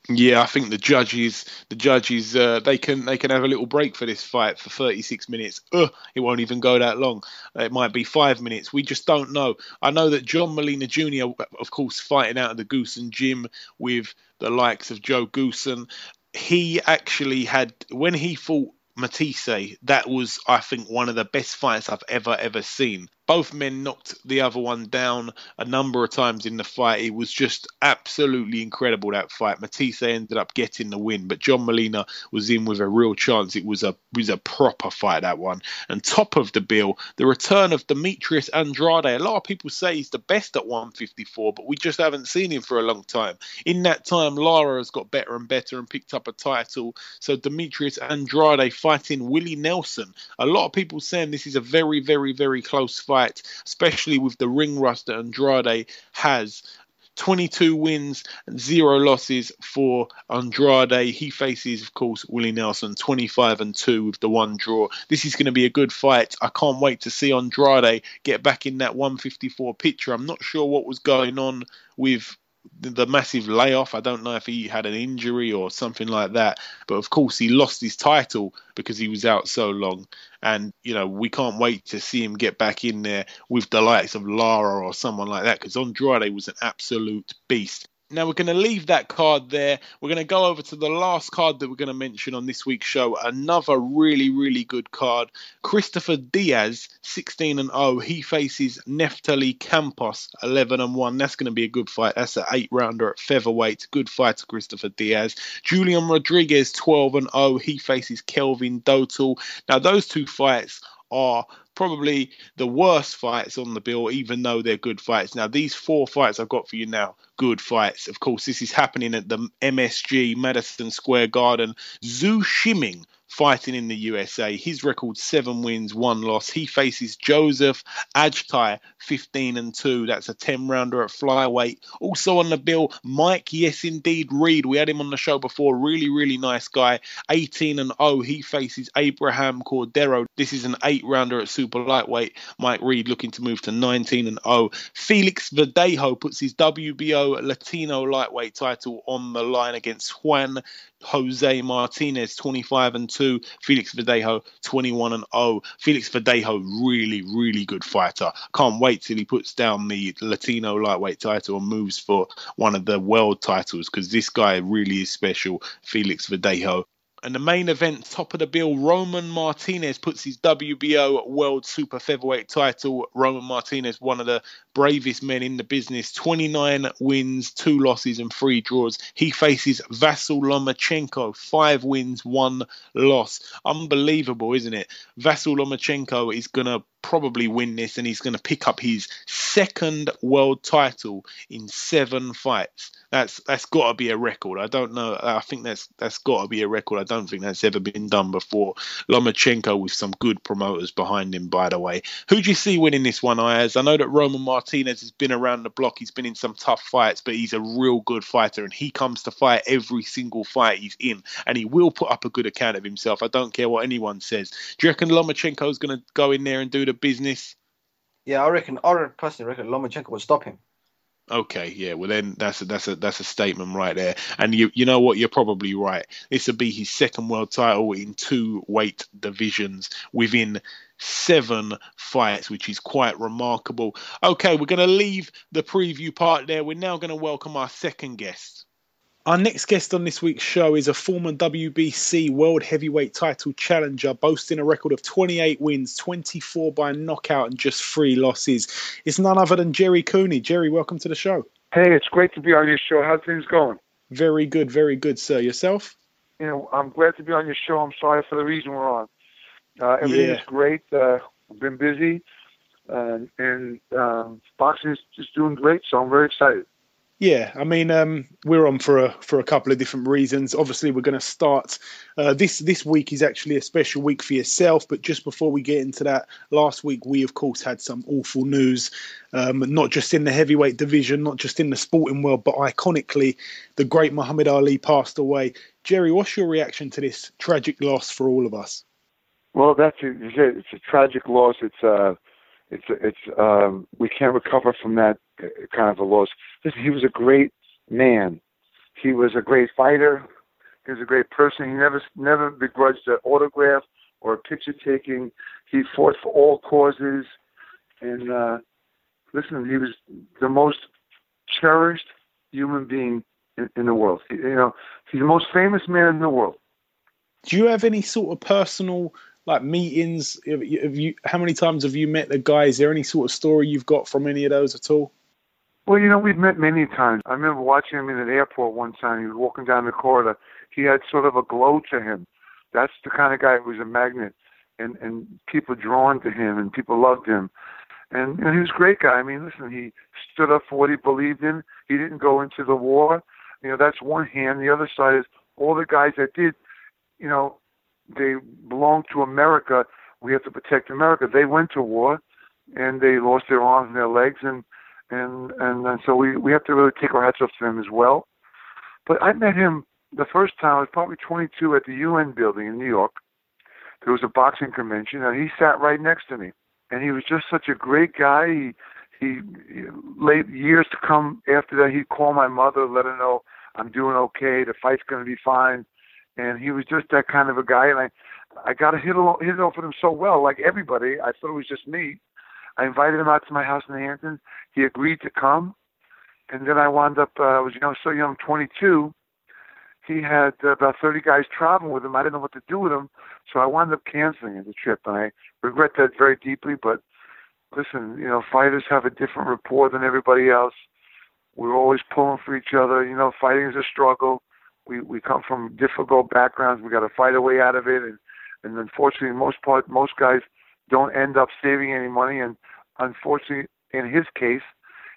Yeah, I think the judges, the judges, uh, they can they can have a little break for this fight for 36 minutes. Ugh, it won't even go that long. It might be five minutes. We just don't know. I know that John Molina Jr., of course, fighting out of the Goossen gym with the likes of Joe Goossen. He actually had when he fought Matthysse, that was, I think, one of the best fights I've ever, ever seen. Both men knocked the other one down a number of times in the fight. It was just absolutely incredible that fight. Matthysse ended up getting the win, but John Molina was in with a real chance. It was a was a proper fight that one. And top of the bill, the return of Demetrius Andrade. A lot of people say he's the best at 154, but we just haven't seen him for a long time. In that time, Lara has got better and better and picked up a title. So Demetrius Andrade fighting Willie Nelson. A lot of people saying this is a very, very, very close fight fight, especially with the ring rust that Andrade has. 22 wins and zero losses for Andrade. He faces, of course, Willie Nelson, 25 and 2 with the one draw. This is going to be a good fight. I can't wait to see Andrade get back in that 154 picture. I'm not sure what was going on with the massive layoff. I don't know if he had an injury or something like that, but of course he lost his title because he was out so long. And you know we can't wait to see him get back in there with the likes of Lara or someone like that because Andrade was an absolute beast. Now we're going to leave that card there. We're going to go over to the last card that we're going to mention on this week's show. Another really, really good card. Christopher Diaz, 16 and 0. He faces Neftali Campos, 11 and 1. That's going to be a good fight. That's an eight rounder at featherweight. Good fight to Christopher Diaz. Julian Rodriguez, 12 and 0. He faces Kelvin Dotel. Now those two fights are probably the worst fights on the bill, even though they're good fights. Now, these four fights I've got for you now, good fights. Of course, this is happening at the MSG Madison Square Garden. Zou Shiming fighting in the USA. His record seven wins, one loss. He faces Joseph Ajtai, 15 and 2. That's a 10 rounder at flyweight. Also on the bill, Mike, yes indeed, Reed. We had him on the show before. Really, really nice guy. 18 and 0. He faces Abraham Cordero. This is an eight rounder at super lightweight. Mike Reed looking to move to 19 and 0. Felix Verdejo puts his WBO Latino lightweight title on the line against Juan Jose Martinez 25 and 2, Felix Verdejo 21 and 0. Felix Verdejo really really good fighter. Can't wait till he puts down the Latino lightweight title and moves for one of the world titles because this guy really is special. Felix Verdejo and the main event, top of the bill, Roman Martinez puts his WBO World Super Featherweight title. Roman Martinez, one of the bravest men in the business, 29 wins, two losses, and three draws. He faces Vasyl Lomachenko, five wins, one loss. Unbelievable, isn't it? Vasyl Lomachenko is going to probably win this and he's going to pick up his second world title in seven fights. That's that's got to be a record. I don't know. I think that's that's got to be a record. I don't think that's ever been done before. Lomachenko with some good promoters behind him, by the way. Who do you see winning this one, Ayaz? I know that Roman Martinez has been around the block. He's been in some tough fights, but he's a real good fighter, and he comes to fight every single fight he's in, and he will put up a good account of himself. I don't care what anyone says. Do you reckon Lomachenko's going to go in there and do the business? Yeah, I reckon. I personally reckon Lomachenko would stop him. Okay, yeah. Well, then that's a, that's a that's a statement right there. And you you know what? You're probably right. This will be his second world title in two weight divisions within seven fights, which is quite remarkable. Okay, we're going to leave the preview part there. We're now going to welcome our second guest. Our next guest on this week's show is a former WBC World Heavyweight Title challenger, boasting a record of 28 wins, 24 by knockout, and just three losses. It's none other than Jerry Cooney. Jerry, welcome to the show. Hey, it's great to be on your show. How's things going? Very good, very good, sir. Yourself? You know, I'm glad to be on your show. I'm sorry for the reason we're on. Uh, everything Yeah. is great. Uh, I've been busy, uh, and um, boxing is just doing great. So I'm very excited. Yeah, I mean, um, we're on for a for a couple of different reasons. Obviously, we're going to start uh, this this week is actually a special week for yourself. But just before we get into that, last week we of course had some awful news, um, not just in the heavyweight division, not just in the sporting world, but iconically, the great Muhammad Ali passed away. Jerry, what's your reaction to this tragic loss for all of us? Well, that's a, it's a tragic loss. It's uh, it's it's um, we can't recover from that kind of a loss. Listen, he was a great man. He was a great fighter. He was a great person. He never never begrudged an autograph or a picture taking. He fought for all causes, and uh, listen, he was the most cherished human being in, in the world. He- you know, he's the most famous man in the world. Do you have any sort of personal like meetings? Have you, have you how many times have you met the guy? Is there any sort of story you've got from any of those at all? Well, you know, we've met many times. I remember watching him in an airport one time. He was walking down the corridor. He had sort of a glow to him. That's the kind of guy who was a magnet, and and people drawn to him, and people loved him. And, and he was a great guy. I mean, listen, he stood up for what he believed in. He didn't go into the war. You know, that's one hand. The other side is all the guys that did. You know, they belong to America. We have to protect America. They went to war, and they lost their arms and their legs, and and and, and so we we have to really take our hats off to him as well. But I met him the first time. I was probably 22 at the UN building in New York. There was a boxing convention, and he sat right next to me. And he was just such a great guy. He he, late years to come after that, he'd call my mother, let her know I'm doing okay. The fight's going to be fine. And he was just that kind of a guy. And I I got to hit it hit it off with him so well, like everybody. I thought it was just me. I invited him out to my house in the Hamptons. He agreed to come, and then I wound up. Uh, I was young, so young, 22. He had uh, about 30 guys traveling with him. I didn't know what to do with him, so I wound up canceling the trip, and I regret that very deeply. But listen, you know, fighters have a different rapport than everybody else. We're always pulling for each other. You know, fighting is a struggle. We we come from difficult backgrounds. We got to fight our way out of it, and and unfortunately, most part, most guys don't end up saving any money. And unfortunately, in his case,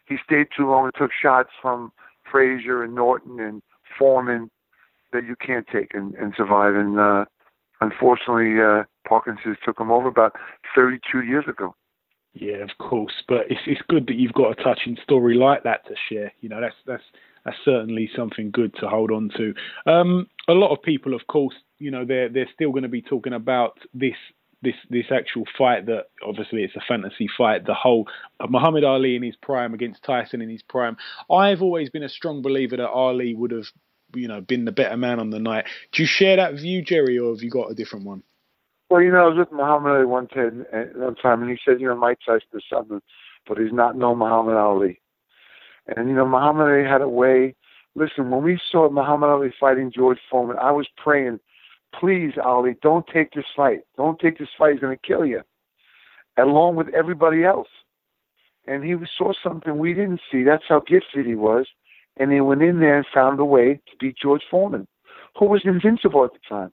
he stayed too long and took shots from Frazier and Norton and Foreman that you can't take and, and survive. And uh, unfortunately, uh, Parkinson's took him over about 32 years ago. Yeah, of course, but it's it's good that you've got a touching story like that to share. You know, that's that's that's certainly something good to hold on to. Um, a lot of people, of course, you know, they're they're still going to be talking about this this this actual fight that obviously it's a fantasy fight. The whole uh, Muhammad Ali in his prime against Tyson in his prime. I've always been a strong believer that Ali would have, you know, been the better man on the night. Do you share that view, Jerry, or have you got a different one? Well, you know, I was with Muhammad Ali one time, uh, one time, and he said, you know, Mike Tyson is something, but he's not no Muhammad Ali. And you know, Muhammad Ali had a way. Listen, when we saw Muhammad Ali fighting George Foreman, I was praying, please, Ali, don't take this fight. Don't take this fight. He's going to kill you, along with everybody else. And he saw something we didn't see. That's how gifted he was. And he went in there and found a way to beat George Foreman, who was invincible at the time.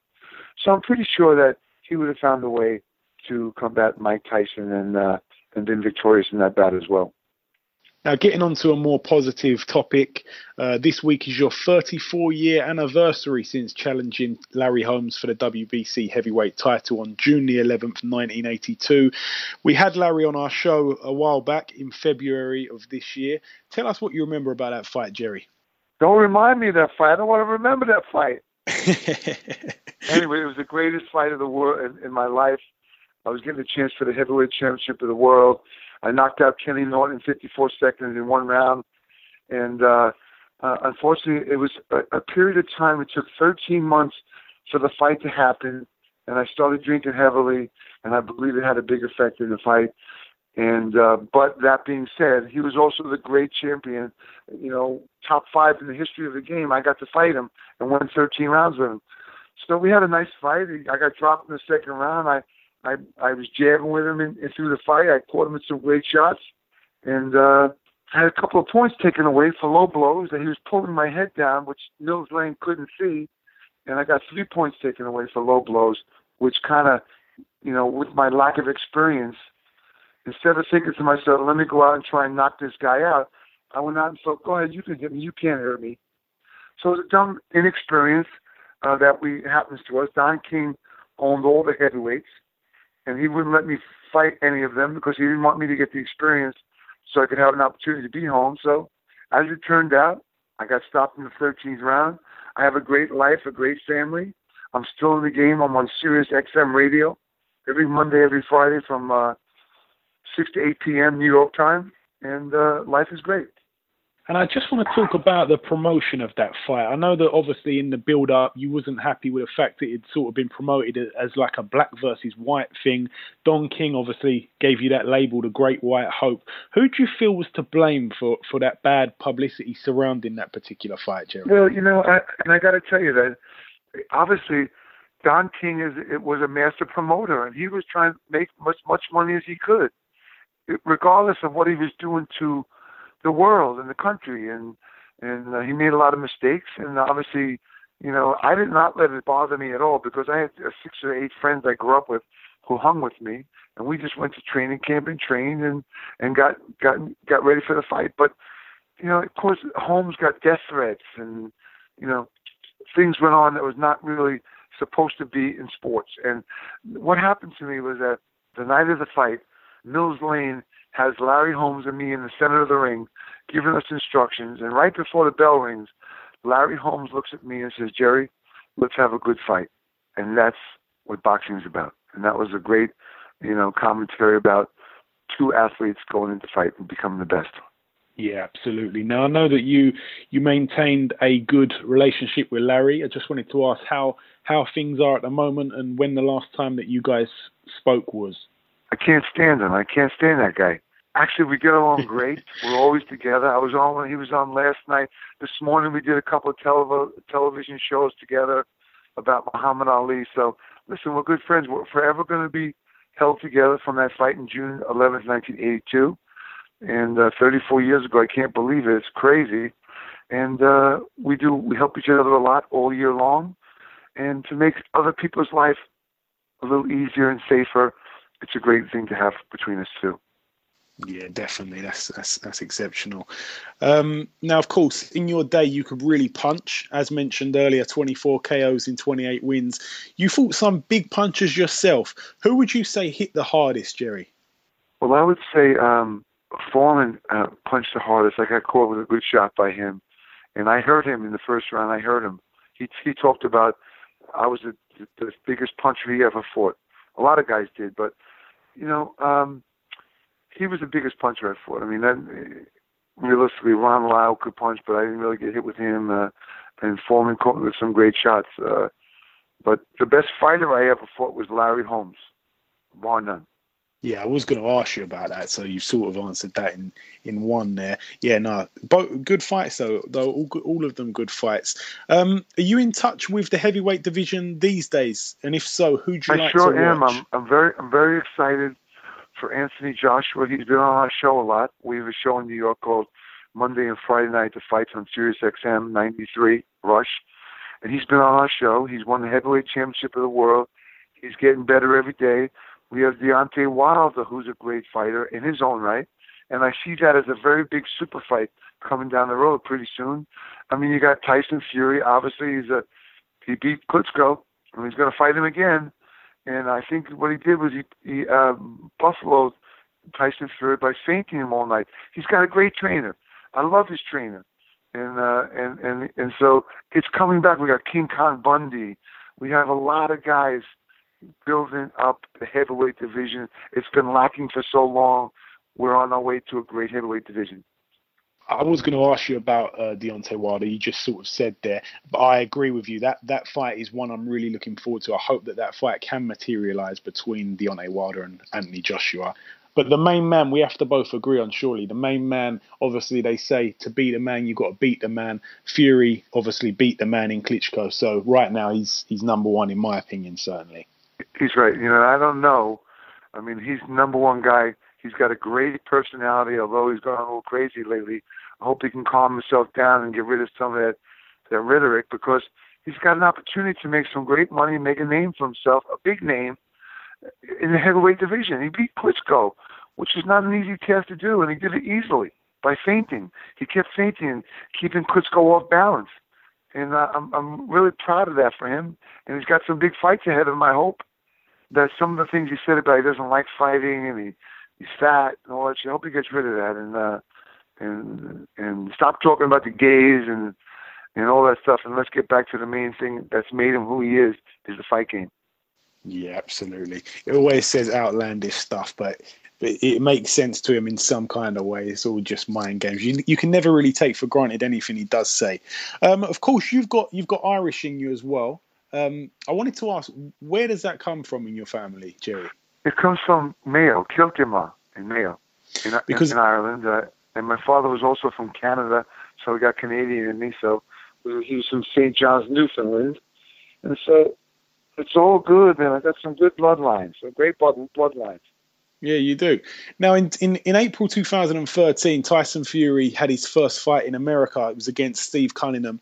So I'm pretty sure that he would have found a way to combat Mike Tyson and uh, and been victorious in that bout as well. Now, getting on to a more positive topic, uh, this week is your 34 year anniversary since challenging Larry Holmes for the WBC heavyweight title on June the 11th, 1982. We had Larry on our show a while back in February of this year. Tell us what you remember about that fight, Jerry. Don't remind me of that fight. I don't want to remember that fight. anyway, it was the greatest fight of the world in, in my life. I was given a chance for the heavyweight championship of the world. I knocked out Kenny Norton in 54 seconds in one round. and uh, uh, unfortunately, it was a, a period of time. It took 13 months for the fight to happen, and I started drinking heavily, and I believe it had a big effect in the fight. And uh, but that being said, he was also the great champion. You know, top five in the history of the game. I got to fight him and won 13 rounds with him. So we had a nice fight. I got dropped in the second round. I I I was jabbing with him in, in through the fight. I caught him with some great shots, and uh, had a couple of points taken away for low blows. And he was pulling my head down, which Mills Lane couldn't see, and I got three points taken away for low blows, which kind of, you know, with my lack of experience, instead of thinking to myself, let me go out and try and knock this guy out, I went out and thought, go ahead, you can hit me, you can't hurt me. So it was a dumb inexperience uh, that we happens to us. Don King owned all the heavyweights, and he wouldn't let me fight any of them because he didn't want me to get the experience so I could have an opportunity to be home. So as it turned out, I got stopped in the 13th round. I have a great life, a great family. I'm still in the game. I'm on Sirius XM radio every Monday, every Friday from uh, 6 to 8 p.m. New York time, and uh, life is great. And I just want to talk about the promotion of that fight. I know that obviously in the build up you wasn't happy with the fact that it'd sort of been promoted as like a black versus white thing. Don King obviously gave you that label, the Great White Hope. Who do you feel was to blame for, for that bad publicity surrounding that particular fight, Jerry? Well, you know, I, and I got to tell you that obviously Don King is it was a master promoter, and he was trying to make much much money as he could, regardless of what he was doing to the world and the country and and uh, he made a lot of mistakes and obviously you know i did not let it bother me at all because i had uh, six or eight friends i grew up with who hung with me and we just went to training camp and trained and and got got got ready for the fight. But you know of course holmes got death threats and you know things went on that was not really supposed to be in sports. And what happened to me was that the night of the fight mills lane has Larry Holmes and me in the center of the ring, giving us instructions. And right before the bell rings, Larry Holmes looks at me and says, Jerry, let's have a good fight. And that's what boxing is about. And that was a great, you know, commentary about two athletes going into fight and becoming the best. Yeah, absolutely. Now I know that you you maintained a good relationship with Larry. I just wanted to ask how how things are at the moment and when the last time that you guys spoke was. I can't stand him. I can't stand that guy. Actually, we get along great. We're always together. I was on when he was on last night. This morning we did a couple of telev- television shows together about Muhammad Ali. So listen, we're good friends. We're forever going to be held together from that fight in June 11th, 1982. And uh, 34 years ago, I can't believe it. It's crazy. And uh, we do we help each other a lot all year long, and to make other people's life a little easier and safer it's a great thing to have between us two. Yeah, definitely. That's that's that's exceptional. Um, now, of course, in your day, you could really punch. As mentioned earlier, 24 KOs in 28 wins. You fought some big punchers yourself. Who would you say hit the hardest, Jerry? Well, I would say um, Foreman uh, punched the hardest. I got caught with a good shot by him, and I heard him in the first round. I heard him. He he talked about I was the, the biggest puncher he ever fought. A lot of guys did, but you know, um, he was the biggest puncher I fought. I mean, that, realistically, Ron Lyle could punch, but I didn't really get hit with him. Uh, and Foreman caught with some great shots. Uh, but the best fighter I ever fought was Larry Holmes, bar none. Yeah, I was going to ask you about that, so you sort of answered that in, in one there. Yeah, no, both good fights though. Though all all of them good fights. Um, are you in touch with the heavyweight division these days? And if so, who do you I like sure to am. watch? I'm I'm very I'm very excited for Anthony Joshua. He's been on our show a lot. We have a show in New York called Monday and Friday Night the Fights on Sirius XM 93 Rush, and he's been on our show. He's won the heavyweight championship of the world. He's getting better every day. We have Deontay Wilder, who's a great fighter in his own right, and I see that as a very big super fight coming down the road pretty soon. I mean, you got Tyson Fury. Obviously, he's a he beat Klitschko, and he's going to fight him again. And I think what he did was he, he uh, buffaloed Tyson Fury by feinting him all night. He's got a great trainer. I love his trainer, and uh, and and and so it's coming back. We got King Kong Bundy. We have a lot of guys building up the heavyweight division. It's been lacking for so long. We're on our way to a great heavyweight division. I was going to ask you about uh, Deontay Wilder. You just sort of said there, but I agree with you. That that fight is one I'm really looking forward to. I hope that that fight can materialize between Deontay Wilder and Anthony Joshua. But the main man, we have to both agree on, surely. The main man, obviously, they say to beat a man, you've got to beat the man. Fury obviously beat the man in Klitschko. So right now, he's he's number one, in my opinion, certainly. He's right. You know, I don't know. I mean, he's number one guy. He's got a great personality, although he's gone a little crazy lately. I hope he can calm himself down and get rid of some of that, that rhetoric because he's got an opportunity to make some great money, make a name for himself, a big name in the heavyweight division. He beat Klitschko, which is not an easy task to do, and he did it easily by feinting. He kept feinting and keeping Klitschko off balance. And uh, I'm I'm really proud of that for him. And he's got some big fights ahead of him. I hope that some of the things he said about he doesn't like fighting and he he's fat and all that shit. I hope he gets rid of that and uh, and and stop talking about the gays and and all that stuff. And let's get back to the main thing that's made him who he is: is the fight game. Yeah, absolutely. It always says outlandish stuff, but it, makes sense to him in some kind of way. It's all just mind games. You you can never really take for granted anything he does say. Um, of course, you've got you've got Irish in you as well. Um, I wanted to ask, where does that come from in your family, Jerry? It comes from Mayo, Kiltimagh in Mayo, in, because, in, in Ireland. Uh, and my father was also from Canada, so we got Canadian in me. So he was from St. John's, Newfoundland, and so it's all good, man. I got some good bloodlines, some great blood bloodlines. Yeah, you do. Now, in, in, in April 2013, Tyson Fury had his first fight in America. It was against Steve Cunningham.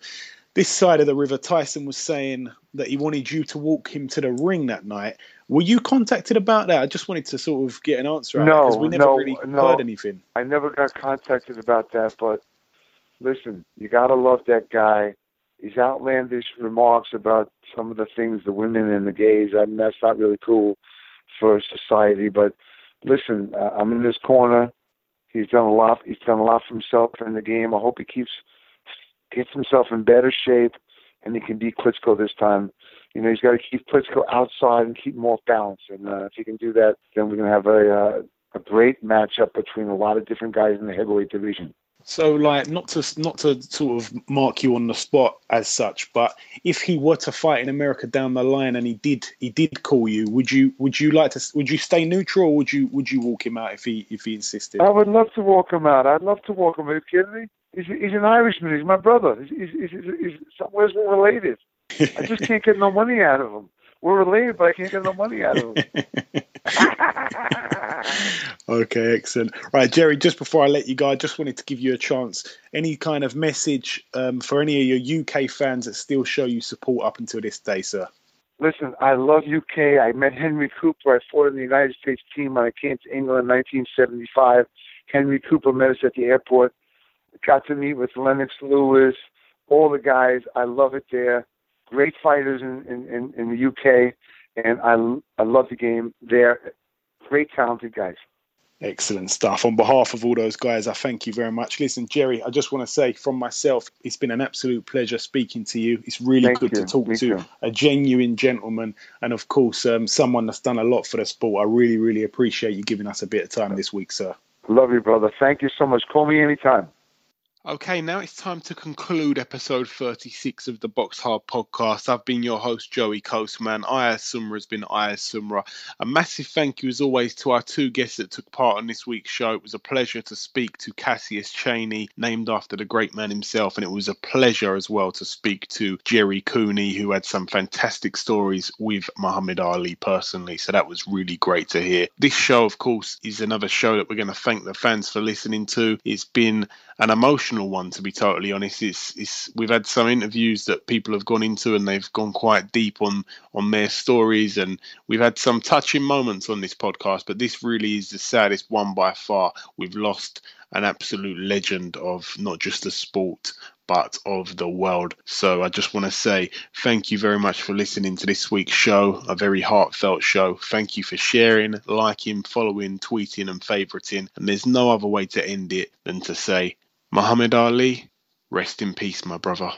This side of the river, Tyson was saying that he wanted you to walk him to the ring that night. Were you contacted about that? I just wanted to sort of get an answer out no, because we never no, really no. heard anything. I never got contacted about that, but listen, you gotta love that guy. His outlandish remarks about some of the things, the women and the gays. I mean, that's not really cool for society. But listen, uh, I'm in this corner. He's done a lot. He's done a lot for himself in the game. I hope he keeps gets himself in better shape, and he can beat Klitschko this time. You know, he's got to keep Klitschko outside and keep him off balance. And uh, if he can do that, then we're going to have a uh, a great matchup between a lot of different guys in the heavyweight division. So, like, not to not to sort of mark you on the spot as such, but if he were to fight in America down the line and he did he did call you, would you would you like to would you stay neutral or would you would you walk him out if he if he insisted? I would love to walk him out. I'd love to walk him out. Are you kidding me? He's, he's an Irishman. He's my brother. He's, he's, he's, he's somewhere related. I just can't get no money out of him. We're related, but I can't get no money out of him. okay, excellent. Right, Jerry, just before I let you go, I just wanted to give you a chance. Any kind of message um, for any of your UK fans that still show you support up until this day, sir? Listen, I love UK. I met Henry Cooper. I fought in the United States team when I came to England in 1975. Henry Cooper met us at the airport. Got to meet with Lennox Lewis, all the guys. I love it there. Great fighters in, in, in the UK, and I, I love the game there. Great, talented guys. Excellent stuff. On behalf of all those guys, I thank you very much. Listen, Jerry, I just want to say from myself, it's been an absolute pleasure speaking to you. It's really Thank good you. to talk Me to too. a genuine gentleman and, of course, um, someone that's done a lot for the sport. I really, really appreciate you giving us a bit of time this week, sir. Love you, brother. Thank you so much. Call me anytime. Okay, now it's time to conclude episode 36 of the Box Hard podcast. I've been your host, Joey Coastman. Ayaz Sumra has been Ayaz Sumra. A massive thank you, as always, to our two guests that took part on this week's show. It was a pleasure to speak to Cassius Chaney, named after the great man himself, and it was a pleasure as well to speak to Jerry Cooney, who had some fantastic stories with Muhammad Ali personally. So that was really great to hear. This show, of course, is another show that we're going to thank the fans for listening to. It's been an emotional one, to be totally honest. It's, it's we've had some interviews that people have gone into and they've gone quite deep on on their stories, and we've had some touching moments on this podcast. But this really is the saddest one by far. We've lost an absolute legend of not just the sport but of the world. So I just want to say thank you very much for listening to this week's show, a very heartfelt show. Thank you for sharing, liking, following, tweeting, and favoriting. And there's no other way to end it than to say, Muhammad Ali, rest in peace, my brother.